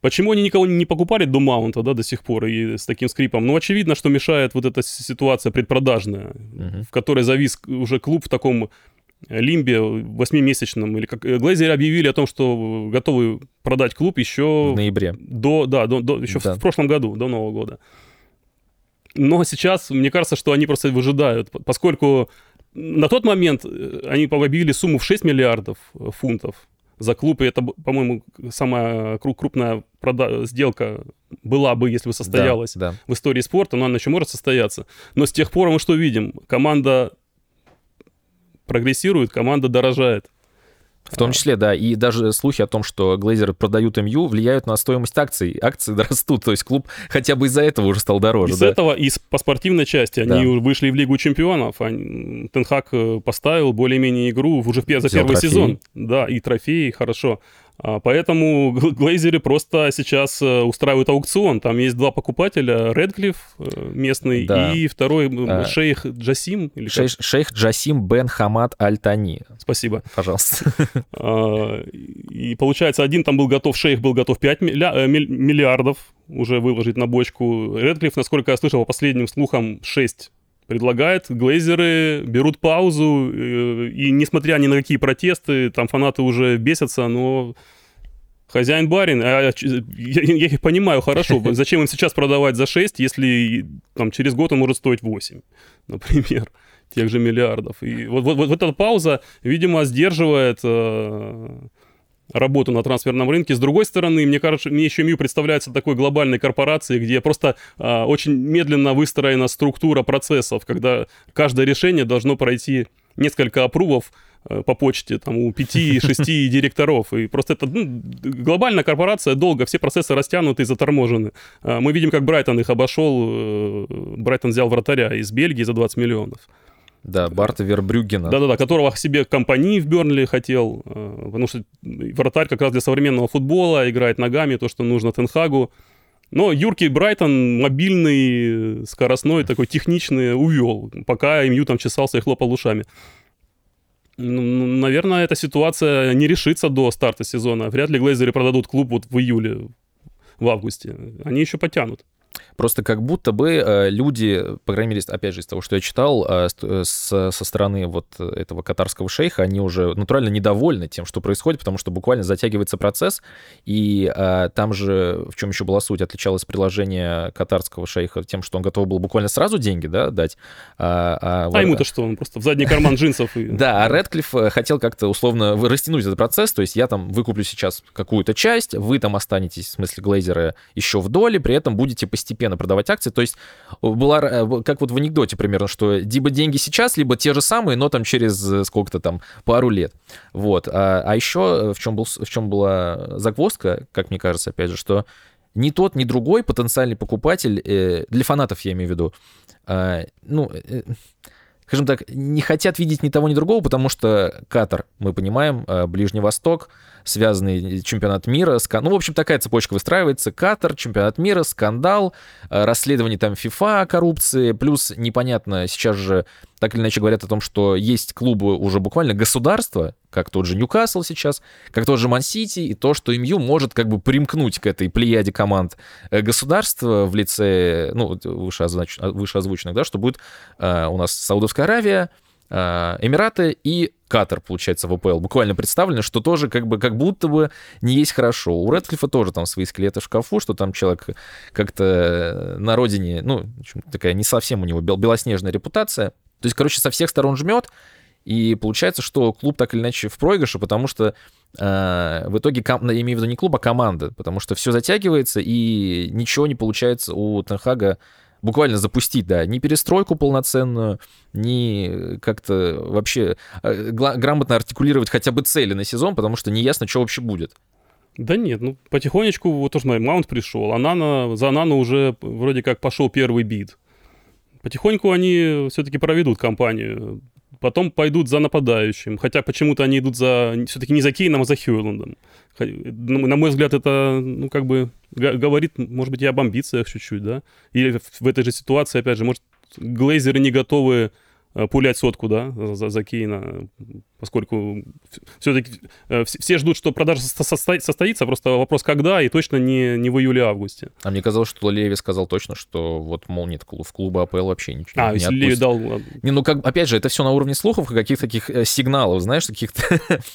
Почему они никого не покупали до Маунта, да, до сих пор, и с таким скрипом? Ну, очевидно, что мешает вот эта ситуация предпродажная, Мгм. в которой завис уже клуб в таком лимбе восьмимесячном. Или как... э, Глейзеры объявили о том, что готовы продать клуб еще В ноябре. до, да, до, до- еще в- Да. в прошлом году, до Нового года. Но сейчас, мне кажется, что они просто выжидают, поскольку на тот момент э, они объявили сумму в 6 миллиардов э, фунтов за клуб, и это, по-моему, самая кру- крупная прода- сделка была бы, если бы состоялась Да, да. в истории спорта, но она еще может состояться. Но с тех пор мы что видим? Команда прогрессирует, команда дорожает. В том числе, да, и даже слухи о том, что глейзеры продают МЮ, влияют на стоимость акций. Акции растут, то есть клуб хотя бы из-за этого уже стал дороже. Из да. этого, и с- по спортивной части, Да. они вышли в Лигу чемпионов. Они- Тенхак э, поставил более-менее игру уже за Взял первый трофей. сезон. Да, и трофеи, хорошо. А, Поэтому гл- глейзеры просто сейчас э, устраивают аукцион. Там есть два покупателя. Редклифф э, местный Да. и второй А. шейх Джасим. Или как? Шейх, шейх Джасим бен Хамад Аль-Тани. Спасибо. Пожалуйста. А, И получается, один там был готов, шейх был готов 5 миллиардов уже выложить на бочку. Редклифф, насколько я слышал, по последним слухам, 6 предлагает. Глейзеры берут паузу, э, и несмотря ни на какие протесты, там фанаты уже бесятся, но хозяин барин, а я, ч- я- я их понимаю хорошо, зачем им сейчас продавать за 6, если там, через год он может стоить 8, например, тех же миллиардов. И вот, вот, вот эта пауза, видимо, сдерживает э, работу на трансферном рынке. С другой стороны, мне кажется, мне еще МЮ представляется такой глобальной корпорацией, где просто а, очень медленно выстроена структура процессов, когда каждое решение должно пройти несколько опрувов э, по почте там, у пяти-шести директоров. И просто это ну, глобальная корпорация, долго, все процессы растянуты и заторможены. А, Мы видим, как Брайтон их обошел. э, Брайтон взял вратаря из Бельгии за 20 миллионов. Да, Барта Вербрюгена. Да-да-да, которого себе компании в Бернли хотел, э, потому что вратарь как раз для современного футбола играет ногами, то, что нужно Тенхагу. Но юркий Брайтон, мобильный, скоростной, такой техничный, увел, пока МЮ там чесался и хлопал ушами. Ну, наверное, эта ситуация не решится до старта сезона. Вряд ли Глейзеры продадут клуб вот в июле, в августе. Они еще потянут. Просто как будто бы э, люди, по крайней мере, опять же, из того, что я читал, э, э, со стороны вот этого катарского шейха, они уже натурально недовольны тем, что происходит, потому что буквально затягивается процесс, и там же, в чем еще была суть, отличалось приложение катарского шейха тем, что он готов был буквально сразу деньги, да, дать. А, а, а ему-то что, он просто в задний карман джинсов. Да, а Редклифф хотел как-то условно растянуть этот процесс, то есть я там выкуплю сейчас какую-то часть, вы там останетесь, в смысле глейзеры, еще в доле, при этом будете постепенно продавать акции. То есть была, э, как вот в анекдоте примерно, что либо деньги сейчас, либо те же самые, но там через э, сколько-то там, пару лет. Вот. А, а еще э, в чем, был, в чем была загвоздка, как мне кажется, опять же, что ни тот, ни другой потенциальный покупатель, э, для фанатов я имею в виду, э, ну, э, скажем так, не хотят видеть ни того, ни другого, потому что Катар, мы понимаем, э, Ближний Восток, связанный чемпионат мира. Ну, в общем, такая цепочка выстраивается. Катар, чемпионат мира, скандал, э, расследование там ФИФА коррупции, плюс непонятно, сейчас же так или иначе говорят о том, что есть клубы уже буквально государства, как тот же Ньюкасл сейчас, как тот же Ман-Сити, и то, что МЮ может как бы примкнуть к этой плеяде команд э, государства в лице, ну, вышеозвученных, да, что будет э, у нас Саудовская Аравия, Э, Эмираты и Катар, получается, в АПЛ буквально представлены, что тоже как бы как будто бы не есть хорошо. У Редклифа тоже там свои скелеты в шкафу, что там человек как-то на родине, ну, такая не совсем у него белоснежная репутация. То есть, короче, со всех сторон жмет, и получается, что клуб так или иначе в проигрыше, потому что э, в итоге, ком- я имею в виду не клуб, а команда, потому что все затягивается, и ничего не получается у Тенхага буквально запустить, да, ни перестройку полноценную, ни как-то вообще э, грамотно артикулировать хотя бы цели на сезон, потому что не ясно, что вообще будет. Да нет, ну потихонечку, вот тоже смотри, Маунт пришел, а Нана, за Нана уже вроде как пошел первый бит. Потихоньку они все-таки проведут кампанию, потом пойдут за нападающим, хотя почему-то они идут за все-таки не за Кейном, а за Хьюэллендом. На мой взгляд, это, ну, как бы говорит, может быть, и об амбициях чуть-чуть, да? Или в этой же ситуации, опять же, может, глейзеры не готовы э, пулять сотку, да, за, за Кейна, поскольку все-таки э, все ждут, что продажа состоится, просто вопрос когда, и точно не, не в июле-августе. А мне казалось, что Леви сказал точно, что вот, мол, нет, в клуба АПЛ вообще ничего а, не если Леви дал... Не, ну, как, опять же, это все на уровне слухов, каких-то таких э, сигналов, знаешь, каких-то,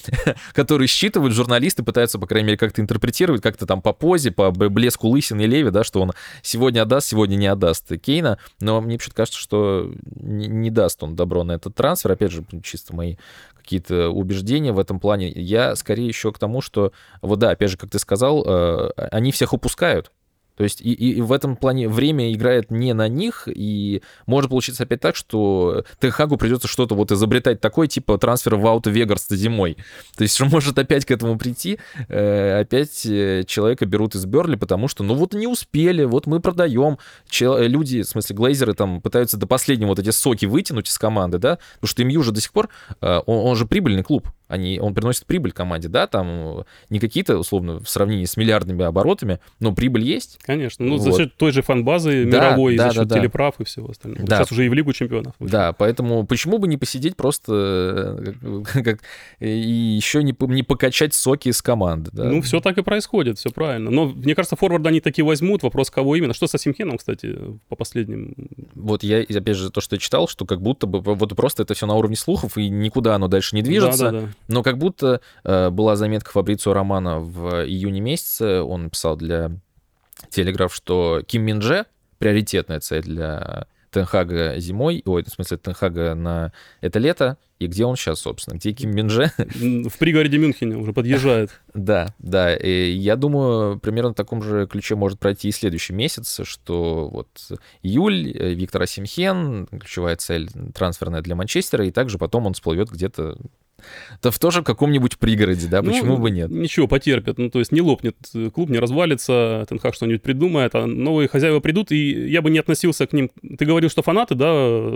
которые считывают журналисты, пытаются, по крайней мере, как-то интерпретировать, как-то там по позе, по блеску лысины Леви, да, что он сегодня отдаст, сегодня не отдаст Кейна, но мне почему-то кажется, что не, не даст он добро на этот трансфер, опять же, чисто мои какие-то убеждения в этом плане. Я скорее еще к тому, что, вот да, опять же, как ты сказал, э, они всех упускают. То есть и, и в этом плане время играет не на них, и может получиться опять так, что Техагу придется что-то вот изобретать такое, типа трансфер в Ауто Вегарс зимой. То есть что может опять к этому прийти, э, опять э, человека берут из Берли, потому что, ну вот не успели, вот мы продаем. Чел, люди, в смысле глейзеры там пытаются до последнего вот эти соки вытянуть из команды, да, потому что МЮ же до сих пор, э, он, он же прибыльный клуб, они, он приносит прибыль команде, да, там не какие-то, условно, в сравнении с миллиардными оборотами, но прибыль есть. Конечно, ну, вот. за счет той же фан-базы да, мировой, да, за счет да, телеправ и всего остального. Да. Сейчас уже и в Лигу чемпионов. Да, поэтому почему бы не посидеть просто как, как, и еще не, не покачать соки из команды, да? Ну, все так и происходит, все правильно. Но, мне кажется, форварда они таки возьмут, вопрос, кого именно. Что со Симхеном, кстати, по последним? Вот я, опять же, то, что я читал, что как будто бы вот просто это все на уровне слухов, и никуда оно дальше не движется. Да, да, да. Но как будто э, была заметка Фабрицио Романа в июне месяце, он писал для Телеграф, что Ким Минже приоритетная цель для Тенхага зимой, ой, в смысле Тенхага на это лето, и где он сейчас, собственно, где Ким Минже? В пригороде Мюнхене уже подъезжает. Да, да, и я думаю, примерно в таком же ключе может пройти и следующий месяц, что вот июль, э, Виктор Асимхен, ключевая цель трансферная для Манчестера, и также потом он всплывет где-то Да в тоже каком-нибудь пригороде, да, почему ну, бы нет? Ничего, потерпят. Ну, то есть не лопнет клуб, не развалится, Тенхак что-нибудь придумает, а новые хозяева придут, и я бы не относился к ним. Ты говорил, что фанаты, да,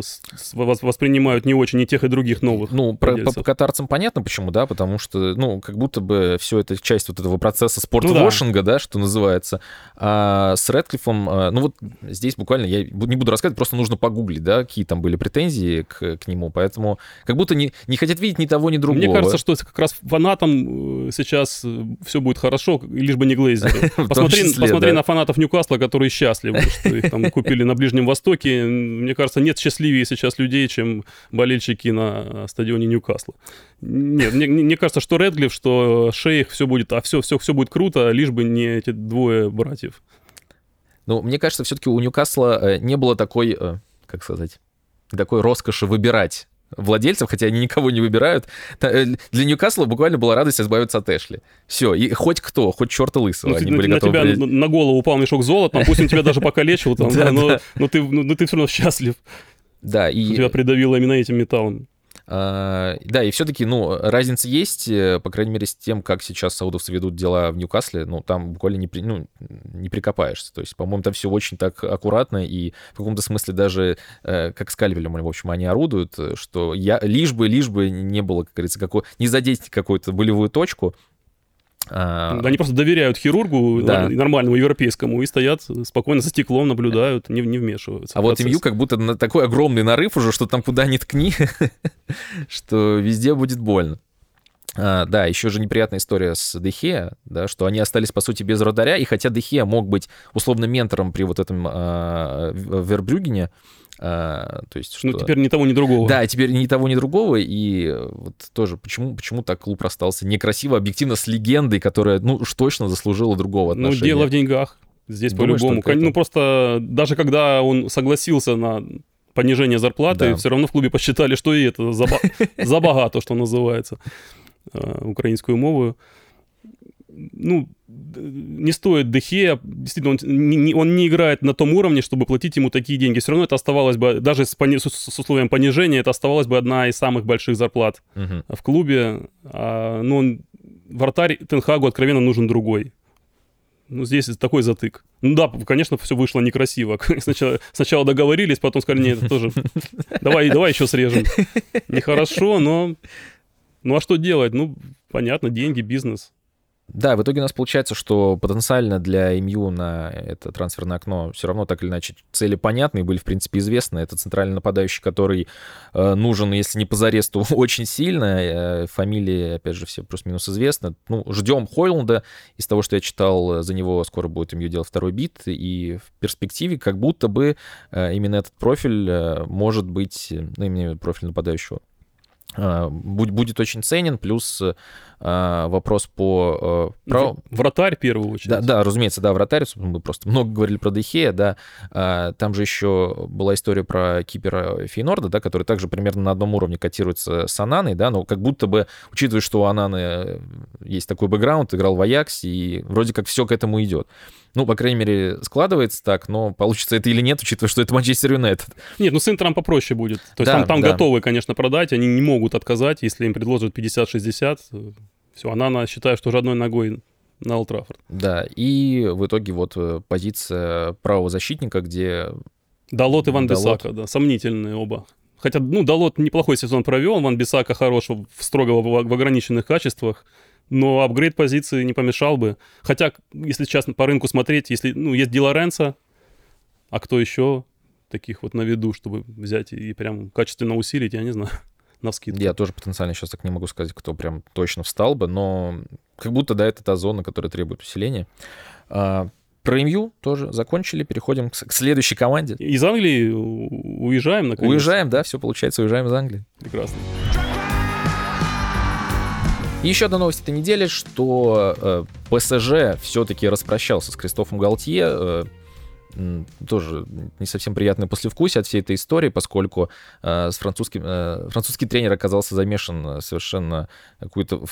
воспринимают не очень и тех, и других новых. Ну, про, по, по катарцам понятно почему, да, потому что, ну, как будто бы все это часть вот этого процесса спортвошинга, ну, да. да, что называется. А с Редклиффом, а, ну вот здесь буквально, я не буду рассказывать, просто нужно погуглить, да, какие там были претензии к, к нему, поэтому как будто не, не хотят видеть ни того, ни другого. Мне кажется, что как раз фанатам э, сейчас э, все будет хорошо, лишь бы не глейзеры. Посмотри, числе, посмотри да. на фанатов Ньюкасла, которые счастливы, что их там купили на Ближнем Востоке. Мне кажется, нет счастливее сейчас людей, чем болельщики на стадионе Ньюкасла. Нет, мне, мне кажется, что Редглиф, что Шейх, все будет, а все, все, все будет круто, лишь бы не эти двое братьев. Ну, мне кажется, все-таки у Ньюкасла э, не было такой, как сказать, такой роскоши выбирать владельцев, хотя они никого не выбирают. Э, для Ньюкасла буквально была радость избавиться от Эшли. Все, и хоть кто, хоть черта лысого, ну, они на, были на готовы тебя принять. на голову упал мешок золота, пусть он тебя даже покалечил, там, да, но, но, ты, но ты все равно счастлив. Да, и... Тебя придавило именно этим металлом. А, да, и все-таки, ну, разница есть, э, по крайней мере, с тем, как сейчас саудовцы ведут дела в Ньюкасле, ну, там буквально не, при, ну, не прикопаешься. То есть, по-моему, там все очень так аккуратно, и в каком-то смысле даже э, как скальпелем, в общем, они орудуют, что я, лишь бы, лишь бы не было, как говорится, какой, не задеть какую-то болевую точку, а... Они просто доверяют хирургу да. нормальному европейскому и стоят спокойно за стеклом, наблюдают, не, не вмешиваются. А вот МЮ как будто на такой огромный нарыв уже, что там куда ни ткни, что везде будет больно. А, да, еще же неприятная история с Дехе, да, что они остались, по сути, без Родаря, и хотя Дехе мог быть условно ментором при вот этом а, Вербрюгене, а, то есть, ну, что... Ну, теперь ни того, ни другого. Да, теперь ни того, ни другого. И вот тоже, почему, почему так клуб расстался некрасиво, объективно, с легендой, которая, ну, уж точно заслужила другого отношения. Ну, дело в деньгах. Здесь по-любому. Ну, просто даже когда он согласился на понижение зарплаты, да. все равно в клубе посчитали, что и это забагато, что называется, а, украинскую мову ну, не стоит Дехе, действительно, он не, он не играет на том уровне, чтобы платить ему такие деньги. Все равно это оставалось бы, даже с, пони, с, с условием понижения, это оставалось бы одна из самых больших зарплат uh-huh. в клубе. А, ну, он, вратарь Тенхагу откровенно нужен другой. Ну, здесь такой затык. Ну да, конечно, все вышло некрасиво. Сначала, сначала договорились, потом сказали, нет, это тоже... Давай, давай еще срежем. Нехорошо, но... Ну а что делать? Ну, понятно, деньги, бизнес. Да, в итоге у нас получается, что потенциально для МЮ на это трансферное окно все равно так или иначе цели понятны были, в принципе, известны. Это центральный нападающий, который э, нужен, если не позарез, то очень сильно. Э, фамилии, опять же, все плюс-минус известны. Ну, ждем Хойланда. Из того, что я читал, за него скоро будет МЮ делать второй бит. И в перспективе как будто бы э, именно этот профиль э, может быть, ну, именно профиль нападающего, э, будет очень ценен. Плюс а, вопрос по... Э, про... Вратарь, в первую очередь. Да, да, разумеется, да, вратарь. Мы просто много говорили про Дехея, да. А, там же еще была история про кипера Фейнорда, да, который также примерно на одном уровне котируется с Ананой, да, но как будто бы, учитывая, что у Ананы есть такой бэкграунд, играл в Аяксе, и вроде как все к этому идет. Ну, по крайней мере, складывается так, но получится это или нет, учитывая, что это Манчестер Юнайтед. Нет, ну с Интером попроще будет. То есть да, там, там да. готовы, конечно, продать, они не могут отказать, если им предложат 50-60, все, она, считаю, что уже одной ногой на Олд Да, и в итоге вот э, позиция правого защитника, где... Далот и Ван Далот. Бисака, да, сомнительные оба. Хотя, ну, Далот неплохой сезон провел, Ван Бисака хорош строго в, в ограниченных качествах, но апгрейд позиции не помешал бы. Хотя, если сейчас по рынку смотреть, если, ну, есть Ди Лоренцо, а кто еще таких вот на виду, чтобы взять и прям качественно усилить, я не знаю на скидку. Я тоже потенциально сейчас так не могу сказать, кто прям точно встал бы, но как будто, да, это та зона, которая требует усиления. А, про МЮ тоже закончили, переходим к, к следующей команде. Из Англии уезжаем, наконец. Уезжаем, да, все получается, уезжаем из Англии. Прекрасно. Еще одна новость этой недели, что э, ПСЖ все-таки распрощался с Кристофом Галтье. Э, тоже не совсем приятное послевкусие от всей этой истории, поскольку э, с французским, э, французский тренер оказался замешан совершенно какую-то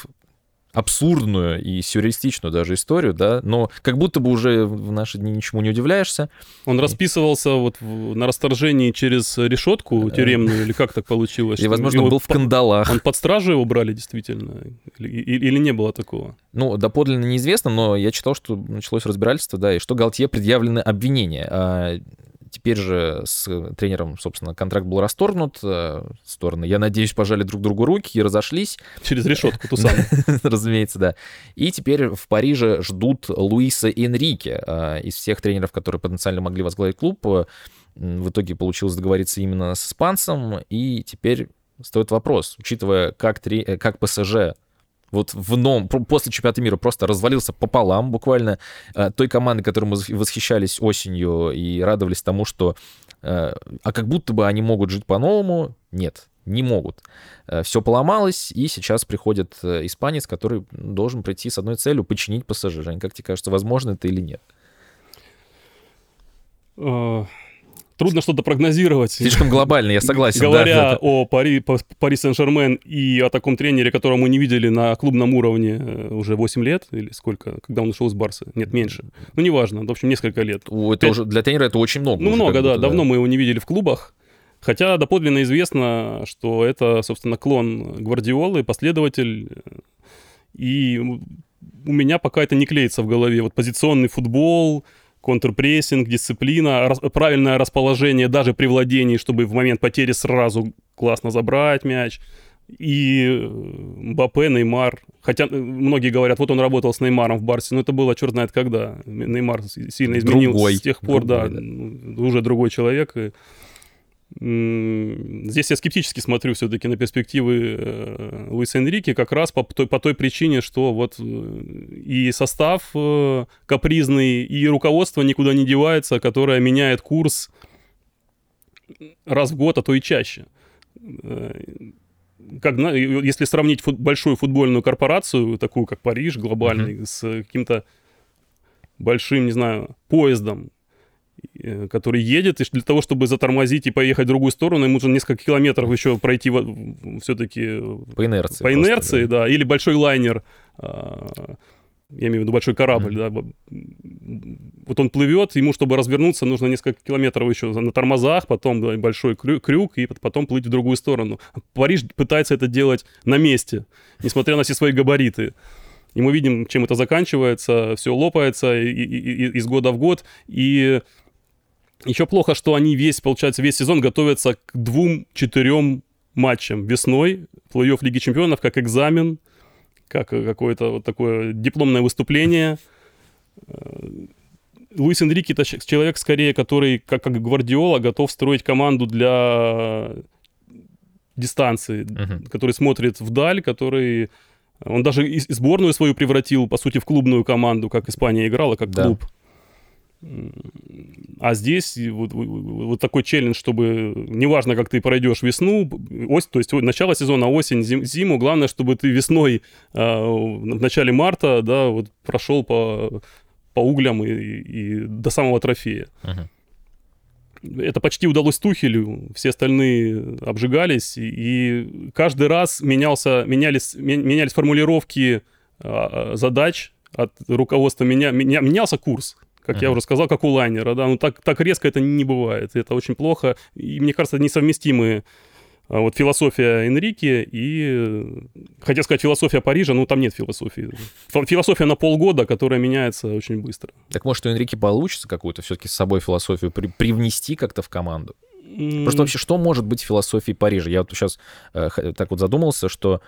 абсурдную и сюрреалистичную даже историю, да, но как будто бы уже в наши дни ничему не удивляешься. Он расписывался вот на расторжении через решетку тюремную, или как так получилось? Или, возможно, был в кандалах. Он под стражу его брали действительно? Или, или не было такого? Ну, доподлинно неизвестно, но я читал, что началось разбирательство, да, и что Галтье предъявлены обвинения. Теперь же с тренером, собственно, контракт был расторгнут. Э, стороны, я надеюсь, пожали друг другу руки и разошлись. Через решетку ту самую. Разумеется, да. И теперь в Париже ждут Луиса Энрике. Э, из всех тренеров, которые потенциально могли возглавить клуб, э, в итоге получилось договориться именно с испанцем. И теперь стоит вопрос, учитывая, как, три, как ПСЖ вот в новом, после чемпионата мира просто развалился пополам буквально э, той команды, которой мы восхищались осенью и радовались тому, что... Э, а как будто бы они могут жить по-новому, нет, не могут. Э, Все поломалось, и сейчас приходит испанец, который должен прийти с одной целью — починить пассажир. Жень, как тебе кажется, возможно это или нет? Трудно что-то прогнозировать. Слишком глобально, я согласен. Говоря да, да. о Пари, Пари Сен-Жермен и о таком тренере, которого мы не видели на клубном уровне э, уже 8 лет, или сколько, когда он ушел из Барса? Нет, меньше. Ну, неважно, в общем, несколько лет. Это 5... уже, для тренера это очень много. Ну, много, да. Давно мы его не видели в клубах. Хотя доподлинно известно, что это, собственно, клон Гвардиолы, последователь. И у меня пока это не клеится в голове. Вот позиционный футбол, контрпрессинг, дисциплина, рас, правильное расположение даже при владении, чтобы в момент потери сразу классно забрать мяч. И э, Мбаппе, Неймар. Хотя э, многие говорят, вот он работал с Неймаром в Барсе, но это было черт знает когда. Неймар сильно изменился с тех пор, другой, да, да, уже другой человек. И Здесь я скептически смотрю все-таки на перспективы э, Луиса Энрике как раз по той, по той причине, что вот э, и состав э, капризный, и руководство никуда не девается, которое меняет курс раз в год, а то и чаще. Как, если сравнить фут, большую футбольную корпорацию, такую как Париж, глобальный, mm-hmm. с каким-то большим, не знаю, поездом, который едет, и для того, чтобы затормозить и поехать в другую сторону, ему нужно несколько километров еще пройти все-таки... По инерции. По инерции, просто, да. да. Или большой лайнер, а, я имею в виду большой корабль, mm-hmm. да. Вот он плывет, ему, чтобы развернуться, нужно несколько километров еще на тормозах, потом да, большой крюк, и потом плыть в другую сторону. Париж пытается это делать на месте, несмотря на все свои габариты. И мы видим, чем это заканчивается, все лопается и, и, и, из года в год. И еще плохо, что они весь, получается, весь сезон готовятся к двум-четырем матчам весной, плей-офф Лиги Чемпионов, как экзамен, как какое-то вот такое дипломное выступление. Э, Луис Энрике это человек скорее, который, как, как Гвардиола, готов строить команду для дистанции, uh-huh. который смотрит вдаль, который... Он даже и сборную свою превратил, по сути, в клубную команду, как Испания играла, как да. клуб. А здесь вот, вот такой челлендж, чтобы неважно, как ты пройдешь весну, ось, то есть начало сезона, осень, зим, зиму, главное, чтобы ты весной э, в начале марта, да, вот прошел по, по углям и, и до самого трофея. Uh-huh. Это почти удалось Тухелю, все остальные обжигались, и, и каждый раз менялся, менялись, менялись формулировки э, задач от руководства, меня, меня, менялся курс как uh-huh. я уже сказал, как у лайнера, да, ну так, так резко это не бывает, это очень плохо, и мне кажется, несовместимые а, вот философия Энрике и, хотя сказать, философия Парижа, ну там нет философии. Философия на полгода, которая меняется очень быстро. Так может у Энрике получится какую-то все-таки с собой философию при привнести как-то в команду? Mm. Просто вообще, что может быть философией Парижа? Я вот сейчас э, так вот задумался, что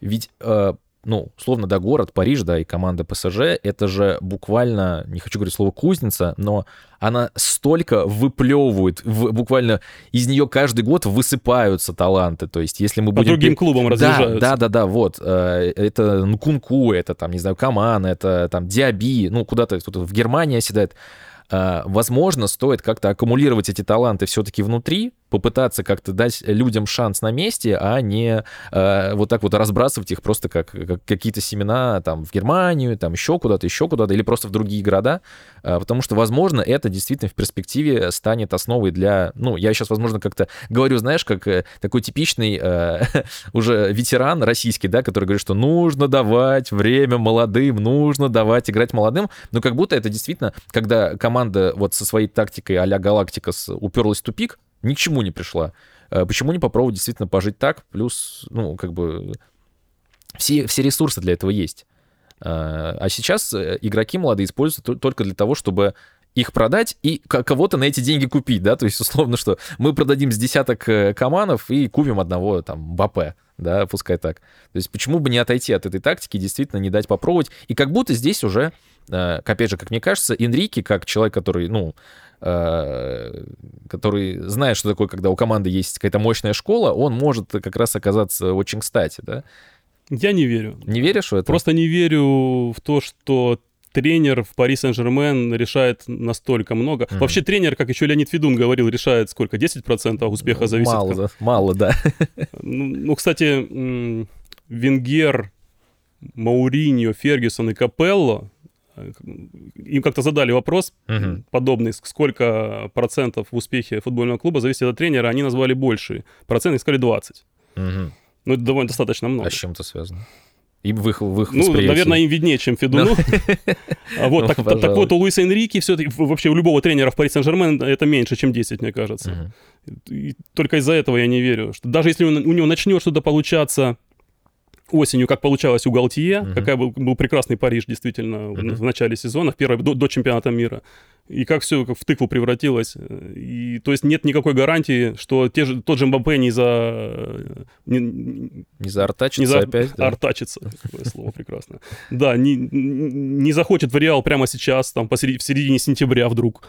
ведь э, ну, условно, да, город, Париж, да, и команда ПСЖ, это же буквально, не хочу говорить слово кузница, но она столько выплевывает, в, буквально из нее каждый год высыпаются таланты, то есть если мы будем... По другим клубам разъезжаются. Да, да, да, да, вот, э, это Нкунку, это там, не знаю, Каман, это там Диаби, ну, куда-то кто-то в Германии оседает, э, возможно, стоит как-то аккумулировать эти таланты все-таки внутри, попытаться как-то дать людям шанс на месте, а не э, вот так вот разбрасывать их просто как, как какие-то семена там в Германию, там еще куда-то, еще куда-то, или просто в другие города, э, потому что, возможно, это действительно в перспективе станет основой для, ну, я сейчас, возможно, как-то говорю, знаешь, как э, такой типичный э, уже ветеран российский, да, который говорит, что нужно давать время молодым, нужно давать играть молодым, но как будто это действительно, когда команда вот со своей тактикой а-ля Галактикас уперлась в тупик, ни к чему не пришла. Э, почему не попробовать действительно пожить так? Плюс, ну, как бы все, все ресурсы для этого есть. Э, а сейчас э, игроки молодые используют только для того, чтобы их продать и кого-то на эти деньги купить, да, то есть условно, что мы продадим с десяток команов и купим одного там БП, да, пускай так. То есть почему бы не отойти от этой тактики, действительно не дать попробовать, и как будто здесь уже, опять же, как мне кажется, Энрике, как человек, который, ну, Э, который знает, что такое, когда у команды есть какая-то мощная школа, он может как раз оказаться очень кстати, да? Я не верю. Не веришь в это? Просто не верю в то, что тренер в Пари Сен-Жермен решает настолько много. Mm. Вообще тренер, как еще Леонид Федун говорил, решает сколько? 10% успеха зависит? Мало, да, мало, да. Ну, ну, кстати, Венгер, Мауриньо, Фергюсон и Капелло им как-то задали вопрос угу. подобный, сколько процентов в успехе футбольного клуба зависит от тренера, они назвали большие проценты, сказали 20. Угу. Ну, это довольно достаточно много. А с чем это связано? Им в их, в их Ну, наверное, им виднее, чем Федуну. А вот, так, так вот, у Луиса Энрики все-таки, вообще у любого тренера в Пари Сен-Жермен это меньше, чем 10, мне кажется. И только из-за этого я не верю. Что даже если у него начнет что-то получаться осенью, как получалось у Галтье, какая был, прекрасный Париж, действительно, в, начале сезона, в первой, до, до чемпионата мира. И как все как в тыкву превратилось. И, то есть нет никакой гарантии, что те же, тот же Мбаппе не за... Не, не заортачится не за, опять? Да? Артачится, такое слово прекрасное. Да, не, не захочет в Реал прямо сейчас, там, посередине, в середине сентября вдруг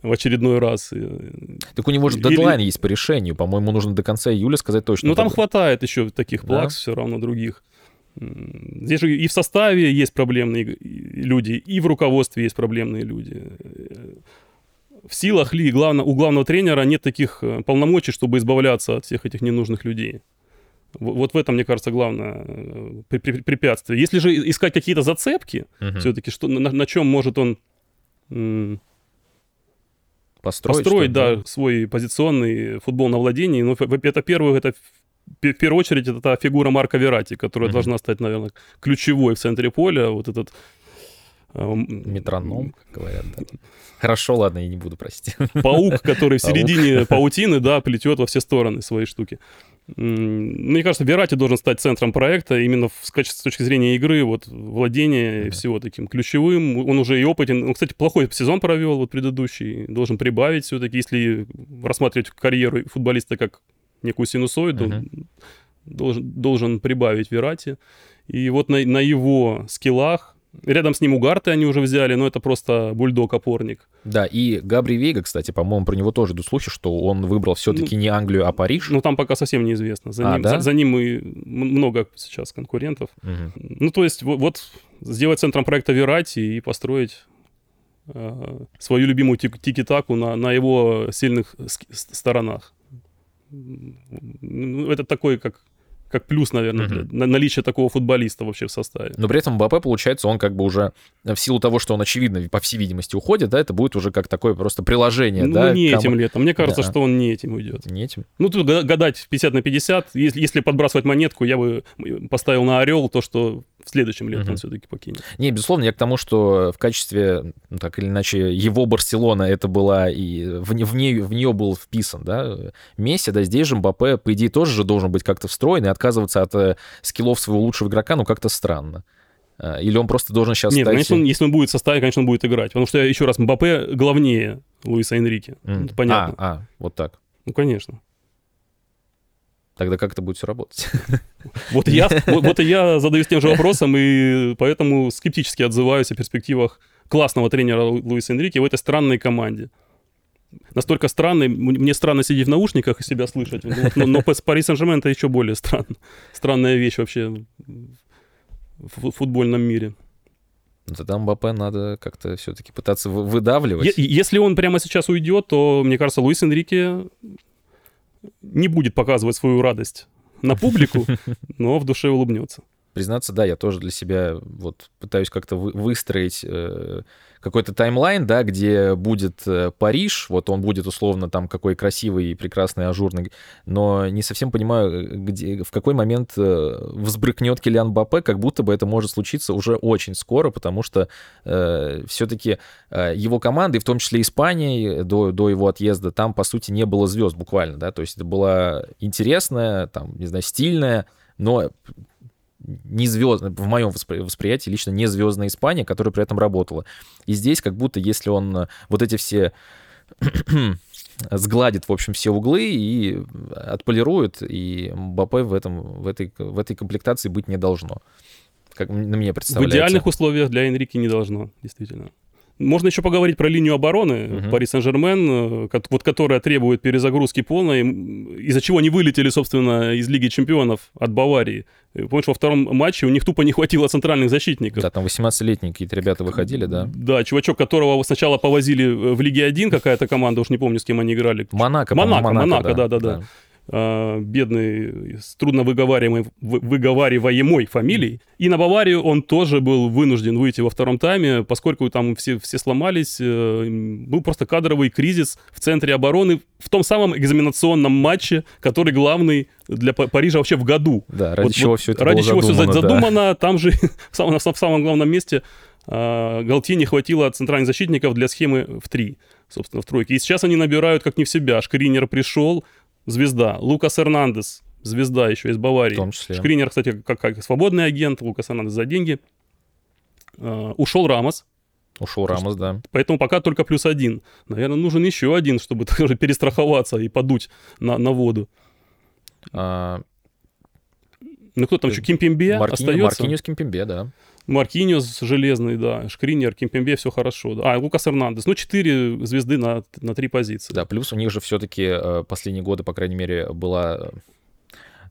в очередной раз. Так у него же дедлайн Или... есть по решению. По-моему, нужно до конца июля сказать точно. Ну, там хватает еще таких плакс да? все равно других. Здесь же и в составе есть проблемные люди, и в руководстве есть проблемные люди. В силах ли главно, у главного тренера нет таких э, полномочий, чтобы избавляться от всех этих ненужных людей? Вот в этом, мне кажется, главное э, препятствие. Если же искать какие-то зацепки, uh-huh. все-таки, что, на, на чем может он построить, построить да, свой позиционный футбол на владении. Ну, это первое, это в первую очередь это та фигура Марка Верати, которая mm-hmm. должна стать, наверное, ключевой в центре поля. Вот этот Метроном, как говорят, да. Хорошо, ладно, я не буду, простить. Паук, который в середине паутины, да, плетет во все стороны свои штуки. Мне кажется, Верати должен стать центром проекта именно с, с точки зрения игры, вот владения и всего таким ключевым. Он уже и опытен. Он, кстати, плохой сезон провел, вот предыдущий. Должен прибавить все-таки, если рассматривать карьеру футболиста как некую синусоиду, uh-huh. должен, должен прибавить Верати. И вот на, на его скиллах Рядом с ним Угарты они уже взяли, но это просто бульдог-опорник. Да, и Габри Вейга, кстати, по-моему, про него тоже идут слухи, что он выбрал все-таки ну, не Англию, а Париж. Ну, там пока совсем неизвестно. За, а, ним, да? за, за ним и много сейчас конкурентов. Угу. Ну, то есть вот, вот сделать центром проекта Верати и построить э, свою любимую тики-таку на, на его сильных сторонах. Ну, это такой, как как плюс, наверное, mm-hmm. для наличия такого футболиста вообще в составе. Но при этом МБП, получается, он как бы уже в силу того, что он, очевидно, по всей видимости, уходит, да, это будет уже как такое просто приложение, ну, да? не кому... этим летом. Мне кажется, да. что он не этим уйдет. Не этим? Ну, тут гадать 50 на 50. Если, если подбрасывать монетку, я бы поставил на Орел то, что в следующем летом угу. все-таки покинет. Не, безусловно, я к тому, что в качестве, ну, так или иначе, его Барселона это была, и в, в, нее, в нее был вписан, да, Месси, да, здесь же Мбаппе, по идее, тоже же должен быть как-то встроен, и отказываться от э, скиллов своего лучшего игрока, ну, как-то странно. А, или он просто должен сейчас Нет, стать... конечно, он, если он будет в составе, конечно, он будет играть. Потому что, еще раз, Мбаппе главнее Луиса Энрике. Mm. Это понятно. А, а, вот так. Ну, конечно. Тогда как это будет все работать? Вот я, вот, вот и я задаюсь тем же вопросом, и поэтому скептически отзываюсь о перспективах классного тренера Луиса Энрике в этой странной команде. Настолько странный, мне странно сидеть в наушниках и себя слышать, но, но Пари Сен-Жермен это еще более странно. Странная вещь вообще в футбольном мире. Тогда Мбаппе надо как-то все-таки пытаться выдавливать. Если он прямо сейчас уйдет, то, мне кажется, Луис Энрике не будет показывать свою радость на публику, но в душе улыбнется. Признаться, да, я тоже для себя вот пытаюсь как-то выстроить э, какой-то таймлайн, да, где будет э, Париж, вот он будет условно там какой красивый и прекрасный, ажурный, но не совсем понимаю, где, в какой момент э, взбрыкнет Килиан Бапе, как будто бы это может случиться уже очень скоро, потому что э, все-таки э, его команды, в том числе Испании, до, до его отъезда, там, по сути, не было звезд буквально, да, то есть это была интересная, там, не знаю, стильная, но не звезд, в моем восприятии лично не звездная Испания, которая при этом работала. И здесь как будто если он э, вот эти все сгладит, в общем, все углы и отполирует, и Мбаппе в, этом, в, этой, в этой комплектации быть не должно. Как на мне представляется. В идеальных условиях для Энрики не должно, действительно. Можно еще поговорить про линию обороны угу. Пари Сен-Жермен, э, вот которая требует перезагрузки полной, из-за чего они вылетели, собственно, из Лиги Чемпионов от Баварии. Помнишь, во втором матче у них тупо не хватило центральных защитников. Да, там 18-летние какие-то ребята выходили, да. Да, чувачок, которого сначала повозили в Лиге 1, какая-то команда, уж не помню, с кем они играли. Монако, Монако, Монако, да-да-да. Э, бедный, с трудно выговариваемой, выговариваемой фамилией. И на Баварию он тоже был вынужден выйти во втором тайме, поскольку там все, все сломались. Э, был просто кадровый кризис в центре обороны в том самом экзаменационном матче, который главный для Парижа вообще в году. Да, ради вот, чего вот, все это Ради чего задумано, все задумано. Да. Там же в самом, в самом главном месте э, Галти не хватило центральных защитников для схемы в три, собственно, в тройке. И сейчас они набирают как не в себя. Шкринер пришел, звезда. Лукас Эрнандес, звезда еще из Баварии. В том числе. Шкринер, кстати, как, как свободный агент, Лукас Эрнандес за деньги. Uh, ушел Рамос. Ушел Рамос, да. Поэтому пока только плюс один. Наверное, нужен еще один, чтобы тоже перестраховаться и подуть на, на воду. А... Ну кто там еще? Кимпембе Маркини... остается? Маркиниус Кимпембе, да. Маркиниус железный, да, Шкринер, Кимпембе, все хорошо. Да. А, Лукас Эрнандес. Ну, четыре звезды на, на три позиции. Да, плюс у них же все-таки э, последние годы, по крайней мере, была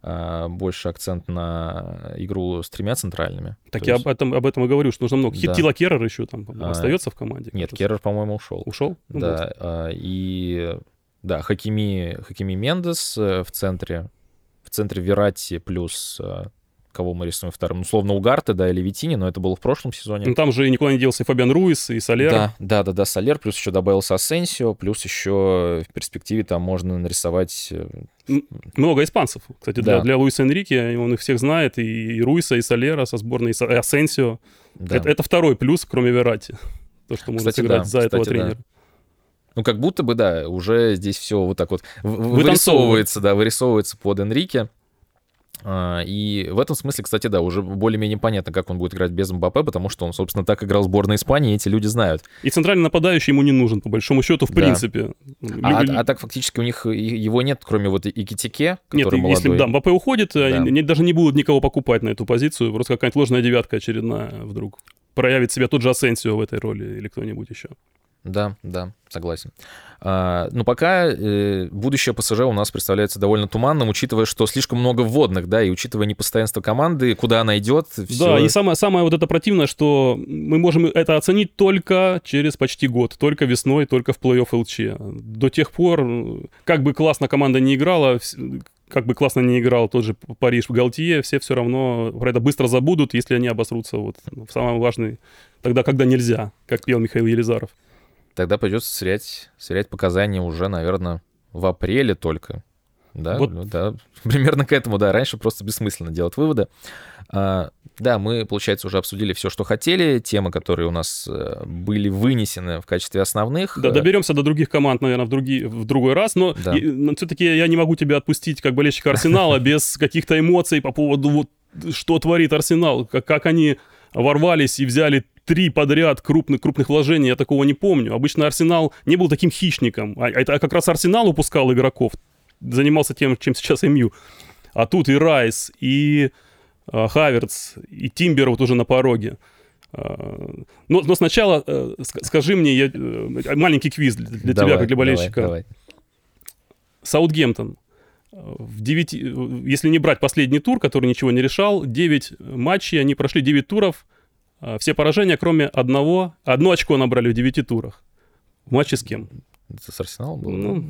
э, больше акцент на игру с тремя центральными. Так я есть... об, этом, об этом и говорю, что нужно много. Да. Тила Керрер еще там а, остается в команде. Нет, Керрер, по-моему, ушел. Ушел? Ну, да, вот. А, и да, Хакими, Хакими Мендес э, в центре, в центре Верати плюс кого мы рисуем вторым. Ну, условно, Угарте, да, или Витини, но это было в прошлом сезоне. Ну, там же никуда не делся и Фабиан Руис, и Солер. Да, да, да, да, Солер, плюс еще добавился Асенсио, плюс еще в перспективе там можно нарисовать... Э, много испанцев, кстати, да. для, для Луиса Энрике, он их всех знает, и, и Руиса, и Солера со сборной, и Асенсио. Да. Это, это второй плюс, кроме Верати, то, что можно кстати, сыграть да, за кстати, этого тренера. Да. Ну, как будто бы, да, уже здесь все вот так вот вырисовывается, да, вырисовывается под Энрике. А, и в этом смысле, кстати, да, уже более-менее понятно, как он будет играть без МБП, потому что он, собственно, так играл в сборной Испании, и эти люди знают. И центральный нападающий ему не нужен, по большому счету, в да. принципе. А, а, а так фактически у них его нет, кроме вот Икитике, который Нет, молодой. если да, МБП уходит, да. они даже не будут никого покупать на эту позицию, просто какая-нибудь ложная девятка очередная вдруг проявит себя тот же Асенсио в этой роли или кто-нибудь еще. Да, да, согласен. А, но пока э, будущее ПСЖ у нас представляется довольно туманным, учитывая, что слишком много вводных, да, и учитывая непостоянство команды, куда она идет. Все... Да, и самое, самое вот это противное, что мы можем это оценить только через почти год, только весной, только в плей-офф ЛЧ. До тех пор, как бы классно команда не играла, как бы классно не играл тот же Париж в Галтье, все все равно про это быстро забудут, если они обосрутся вот в самый важный, тогда, когда нельзя, как пел Михаил Елизаров. Тогда придется сверять, сверять показания уже, наверное, в апреле только. Да, вот. ну, да, примерно к этому, да. Раньше просто бессмысленно делать выводы. А, да, мы, получается, уже обсудили все, что хотели, темы, которые у нас э, были вынесены в качестве основных. Да, доберемся до других команд, наверное, в, други, в другой раз, но, да. но все-таки я не могу тебя отпустить как болельщика Арсенала без каких-то эмоций по поводу вот что творит Арсенал, как, как они ворвались и взяли три подряд крупных, крупных вложений, я такого не помню. Обычно Арсенал не был таким хищником, а это как раз Арсенал упускал игроков, занимался тем, чем сейчас МЮ. А тут и Райс, и э, Хаверц, и Тимбер вот уже на пороге. А, но, но сначала э, скажи мне, я, э, маленький квиз для, для давай, тебя, как для болельщика. Давай, давай. Саутгемптон. В 9, если не брать последний тур, который ничего не решал, 9 матчей, они прошли 9 туров, все поражения, кроме одного, одно очко набрали в девяти турах. В матче с кем? Это с Арсеналом было? Ну,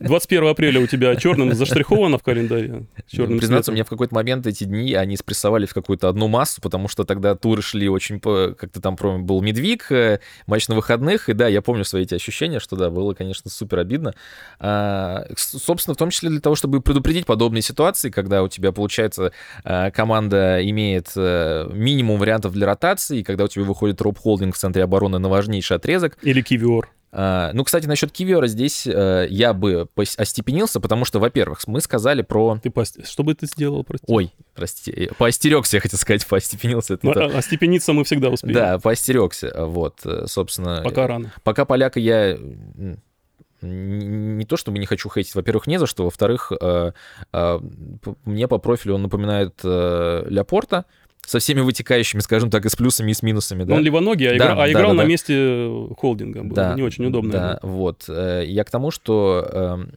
21 апреля у тебя черным заштриховано в календаре. Черным Признаться, цветом. мне в какой-то момент эти дни, они спрессовали в какую-то одну массу, потому что тогда туры шли очень... Как-то там был Медвиг, э, матч на выходных, и да, я помню свои эти ощущения, что да, было, конечно, супер обидно. А, собственно, в том числе для того, чтобы предупредить подобные ситуации, когда у тебя, получается, э, команда имеет э, минимум вариантов для ротации, и когда у тебя выходит Роб Холдинг в центре обороны на важнейший отрезок, Или кивиор. А, Ну, кстати, насчет Кивера здесь э, я бы остепенился, потому что, во-первых, мы сказали про... Ты пост- Что бы ты сделал, прости? Ой, простите, э, поостерегся, я хотел сказать, поостепенился. Это Ну, то. а, а степениться мы всегда успеем. Да, поостерегся. Вот, э, собственно. Пока рано. Пока поляка я не то чтобы не хочу хейтить, во-первых, не за что, во-вторых, мне по профилю он напоминает Ляпорта со всеми вытекающими, скажем так, и с плюсами, и с минусами. Да? Он левоногий, а, Да, игра- а да, играл да, на да. месте холдинга. Было не очень удобно. Да, вот. Э, Я к тому, что эм,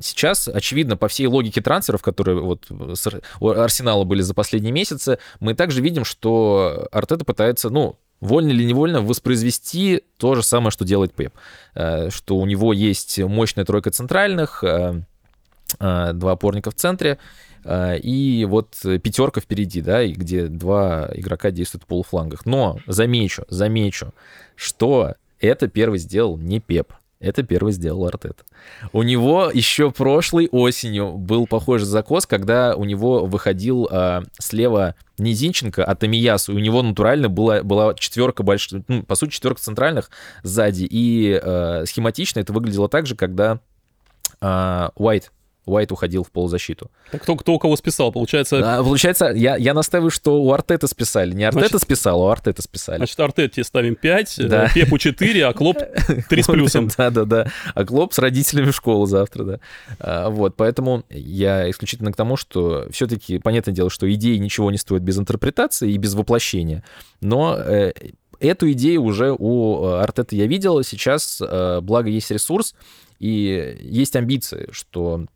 сейчас, очевидно, по всей логике трансферов, которые вот с у Арсенала были за последние месяцы, мы также видим, что Артета пытается, ну, вольно или невольно воспроизвести то же самое, что делает Пеп. Э, Что у него есть мощная тройка центральных, э, два опорника в центре, и вот пятерка впереди, да, и где два игрока действуют в полуфлангах. Но замечу, замечу, что это первый сделал не Пеп. Это первый сделал Артета. У него еще прошлой осенью был похожий закос, когда у него выходил а, слева не Зинченко, а Тамиясу. И у него натурально была, была четверка больших, ну, по сути, четверка центральных сзади. И а, схематично это выглядело так же, когда а, Уайт, Уайт уходил в полузащиту. Так кто, кто у кого списал? Получается, А, получается, я, я настаиваю, что у Артета списали. Не Артета Значит- списал, а у Артета списали. значит, Артете ставим 5, Да. Пепу 4, а Клоп 3 с плюсом. Да, да, да. А Клоп с родителями в школу завтра, да. А, вот, поэтому я исключительно к тому, что все-таки, понятное дело, что идеи ничего не стоят без интерпретации и без воплощения. Но э, эту идею уже у э, Артета я видел. Сейчас, э, благо, есть ресурс и есть амбиции, что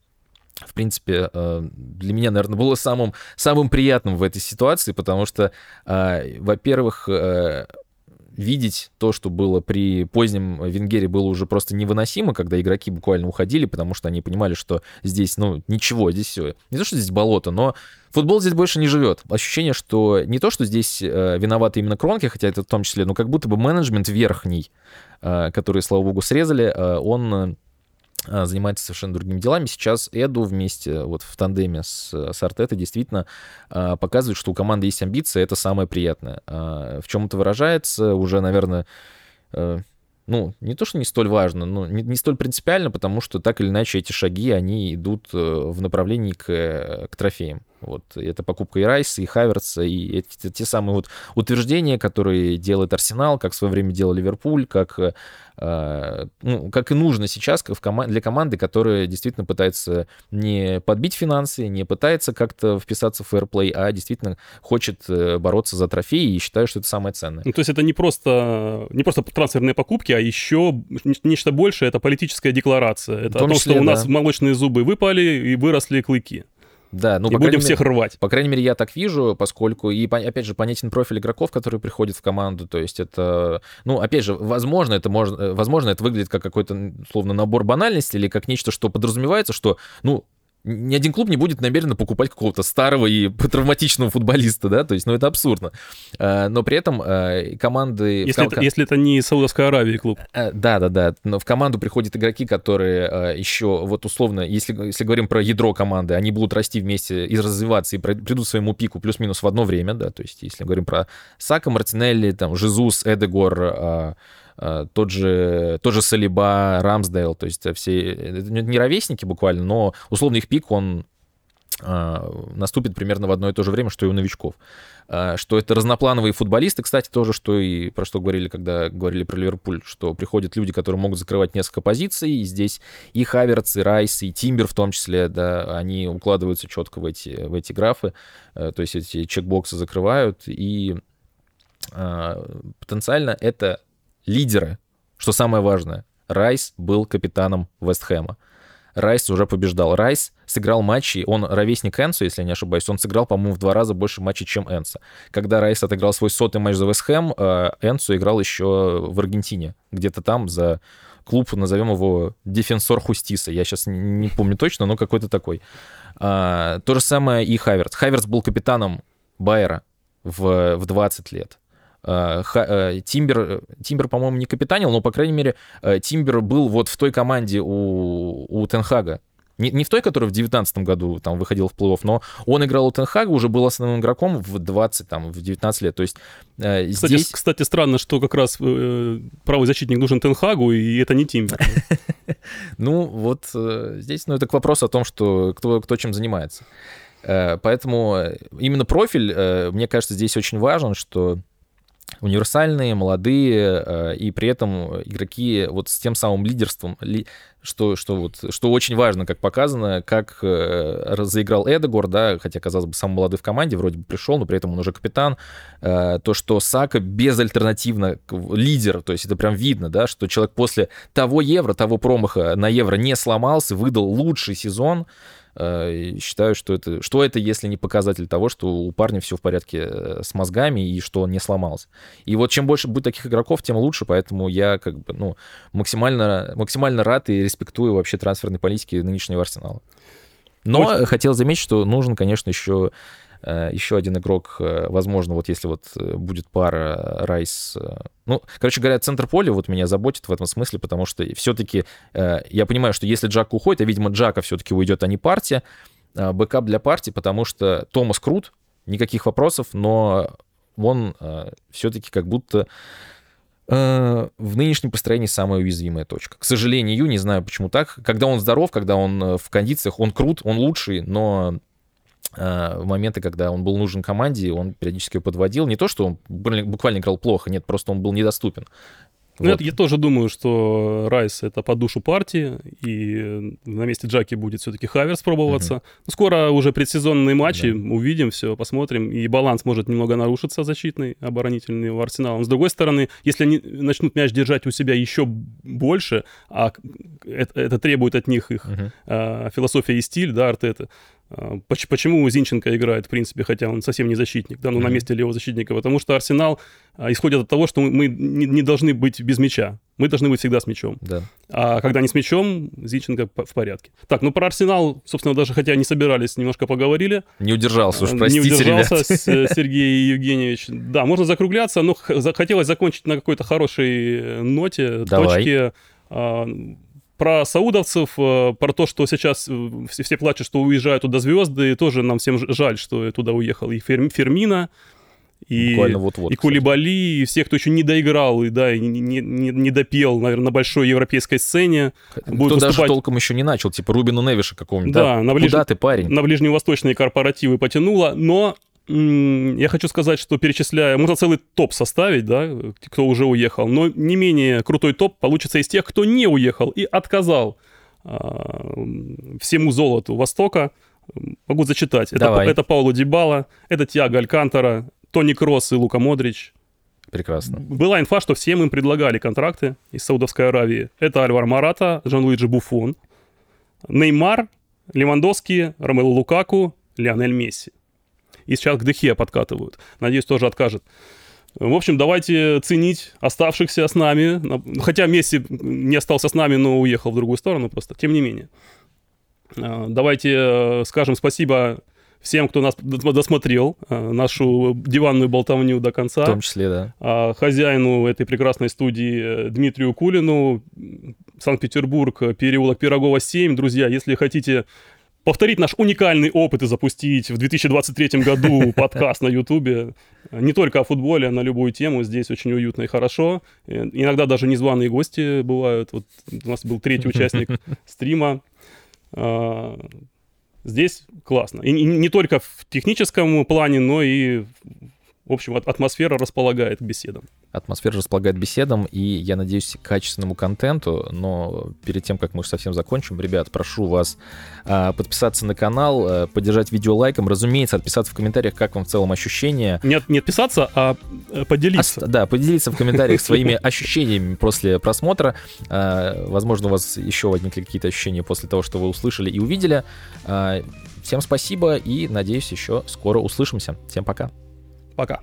в принципе, э, для меня, наверное, было самым, самым приятным в этой ситуации, потому что, э, во-первых, э, видеть то, что было при позднем Венгере, было уже просто невыносимо, когда игроки буквально уходили, потому что они понимали, что здесь, ну, ничего, здесь все. Не то, что здесь болото, но футбол здесь больше не живет. Ощущение, что не то, что здесь э, виноваты именно Кронки, хотя это в том числе, но как будто бы менеджмент верхний, э, который, слава богу, срезали, э, он занимается совершенно другими делами. Сейчас Эду вместе вот в тандеме с, с Артетой действительно а, показывает, что у команды есть амбиции, это самое приятное. А, В чем это выражается, уже, наверное, э, ну, не то, что не столь важно, но не, не столь принципиально, потому что так или иначе эти шаги, они идут э, в направлении к, к трофеям. Вот, это покупка и Райса, и Хаверца, и эти, те- самые вот утверждения, которые делает Арсенал, как в свое время делал Ливерпуль, как, э, ну, как и нужно сейчас в кома- для команды, которая действительно пытается не подбить финансы, не пытается как-то вписаться в фэрплей, а действительно хочет э, бороться за трофеи, и считаю, что это самое ценное. Ну, то есть это не просто, не просто трансферные покупки, а еще нечто большее, это политическая декларация. Это о том, числе, что у нас да. молочные зубы выпали и выросли клыки. Да, ну, и будем всех мере- рвать. По крайней мере, я так вижу, поскольку, и опять же, понятен профиль игроков, которые приходят в команду, то есть это, ну, опять же, возможно, это можно, э, возможно, это выглядит как какой-то, м, условно, набор банальностей или как нечто, что подразумевается, что, ну, ни один клуб не будет намеренно покупать какого-то старого и травматичного футболиста, да, то есть, ну, это абсурдно. А, Но при этом э, команды... Если это, если это не Саудовская Аравия клуб. Э, Да, да, да. Но в команду приходят игроки, которые э, еще, вот условно, если, если говорим про ядро команды, они будут расти вместе и развиваться, и придут к своему пику плюс-минус в одно время, да, то есть если говорим про Сака, Мартинелли, там, Жизус, Эдегор, э, э, тот же, тот же Салиба, Рамсдейл, то есть э, все, это не ровесники буквально, но условно их пик, он э, наступит примерно в одно и то же время, что и у новичков. А, Что это разноплановые футболисты, кстати, тоже, что и про что говорили, когда говорили про Ливерпуль, что приходят люди, которые могут закрывать несколько позиций, и здесь и Хаверц, и Райс, и Тимбер в том числе, да, они укладываются четко в эти, в эти графы, э, то есть эти чекбоксы закрывают, и потенциально это лидеры, что самое важное. Райс был капитаном Вестхэма. Райс уже побеждал. Райс сыграл матчи, он ровесник Энсу, если я не ошибаюсь, он сыграл, по-моему, в два раза больше матчей, чем Энса. Когда Райс отыграл свой сотый матч за Вестхэм, Энсу играл еще в Аргентине, где-то там за клуб, назовем его Дефенсор Хустиса. Я сейчас не помню точно, но какой-то такой. А, то же самое и Хаверц. Хаверц был капитаном Байера в, в 20 лет. А, э, Тимбер, Тимбер, по-моему, не капитанил, но, по крайней мере, э, Тимбер был вот в той команде у, у Тенхага. Не, не в той, которая в 2019 году там выходил в плей-офф, но он играл у Тенхага, уже был основным игроком в 20, там, в 19 лет. То есть э, кстати, здесь... Кстати, странно, что как раз э, правый защитник нужен Тенхагу, и это не Тимбер. Ну, вот э, здесь, ну, это к вопросу о том, что кто, кто чем занимается. Э, поэтому э, именно профиль, э, мне кажется, здесь очень важен, что универсальные, молодые, э, и при этом игроки вот с тем самым лидерством, что, что, вот, что очень важно, как показано, как э, заиграл Эдегор, да, хотя, казалось бы, самый молодой в команде, вроде бы пришел, но при этом он уже капитан, э, то, что Сака безальтернативно лидер, то есть это прям видно, да, что человек после того евро, того промаха на евро не сломался, выдал лучший сезон, Э, считаю, что это, что это, если не показатель того, что у парня все в порядке э, с мозгами и что он не сломался. И вот чем больше будет таких игроков, тем лучше, поэтому я как бы, ну, максимально, максимально рад и респектую вообще трансферной политики нынешнего Арсенала. Но Очень... хотел заметить, что нужен, конечно, еще еще один игрок, э, возможно, вот если вот э, будет пара Райс... Ну, короче говоря, центр поля вот меня заботит в этом смысле, потому что все-таки я понимаю, что если Джака уходит, а, видимо, Джака все-таки уйдет, а не партия, backup для партии, потому что Томас крут, никаких вопросов, но он все-таки как будто в нынешнем построении самая уязвимая точка. К сожалению, не знаю почему так. Когда он здоров, когда он в кондициях, он крут, он лучший, но Э, в моменты, когда он был нужен команде, он периодически подводил. Не то, что он буквально играл плохо, нет, просто он был недоступен. Ну, вот. я тоже думаю, что Райс это по душу партии, и на месте Джаки будет все-таки Хаверс пробоваться. Угу. Скоро уже предсезонные матчи, да. увидим все, посмотрим, и баланс может немного нарушиться защитный, оборонительный у Арсенала. с другой стороны, если они начнут мяч держать у себя еще больше, а это, это требует от них их угу. а, философия и стиль, да, Артета, почему Зинченко играет, в принципе, хотя он совсем не защитник, да, ну, mm-hmm. на месте левого защитника? Потому что Арсенал а, исходит от того, что мы не, должны быть без мяча. Мы должны быть всегда с мячом. Да. А когда не с мячом, Зинченко в порядке. Так, ну про Арсенал, собственно, даже хотя не собирались, немножко поговорили. Не удержался уж, простите, Не удержался ребят. Сергей Евгеньевич. Да, можно закругляться, но хотелось закончить на какой-то хорошей ноте, Давай. точке а, про саудовцев, э, про то, что сейчас э, все, все плачут, что уезжают туда звезды, тоже нам всем жаль, что туда уехал и Фер, Фермина, и, вот -вот, и Кулибали, и все, кто еще не доиграл, и да, и не, не, не допел, наверное, на большой европейской сцене. Будет Кто выступать... даже толком еще не начал, типа Рубина Невиша какого-нибудь. Да, да? На ближ... Куда ты, парень? На ближневосточные корпоративы потянуло, но я хочу сказать, что перечисляя, можно целый топ составить, да, кто уже уехал, но не менее крутой топ получится из тех, кто не уехал и отказал а, всему золоту Востока. Могу зачитать. Это, это Пауло Дибала, это Тиаго Алькантара, Тони Кросс и Лука Модрич. Прекрасно. Была инфа, что всем им предлагали контракты из Саудовской Аравии. Это Альвар Марата, Жан-Луиджи Буфон, Неймар, Левандовский, Ромело Лукаку, Лионель Месси и сейчас к Дехе подкатывают. Надеюсь, тоже откажет. В общем, давайте ценить оставшихся с нами. Хотя Месси не остался с нами, но уехал в другую сторону просто. Тем не менее. А, давайте э, скажем спасибо всем, кто нас досмотрел, э, нашу диванную болтовню до конца. В том числе, да. А, хозяину этой прекрасной студии э, Дмитрию Кулину, Санкт-Петербург, переулок Пирогова 7. Друзья, если хотите повторить наш уникальный опыт и запустить в 2023 году подкаст на Ютубе. Не только о футболе, а на любую тему. Здесь очень уютно и хорошо. Иногда даже незваные гости бывают. Вот у нас был третий участник стрима. А, здесь классно. И не только в техническом плане, но и В общем, атмосфера располагает к беседам. Атмосфера располагает беседам, и я надеюсь, к качественному контенту. Но перед тем, как мы совсем закончим, ребят, прошу вас а, подписаться на канал, а, поддержать видео лайком, разумеется, отписаться в комментариях, как вам в целом ощущения. Нет, не отписаться, а э, поделиться. А, да, поделиться в комментариях своими ощущениями после просмотра. А, возможно, у вас еще возникли какие-то ощущения после того, что вы услышали и увидели. Всем спасибо и надеюсь, еще скоро услышимся. Всем пока. Пока.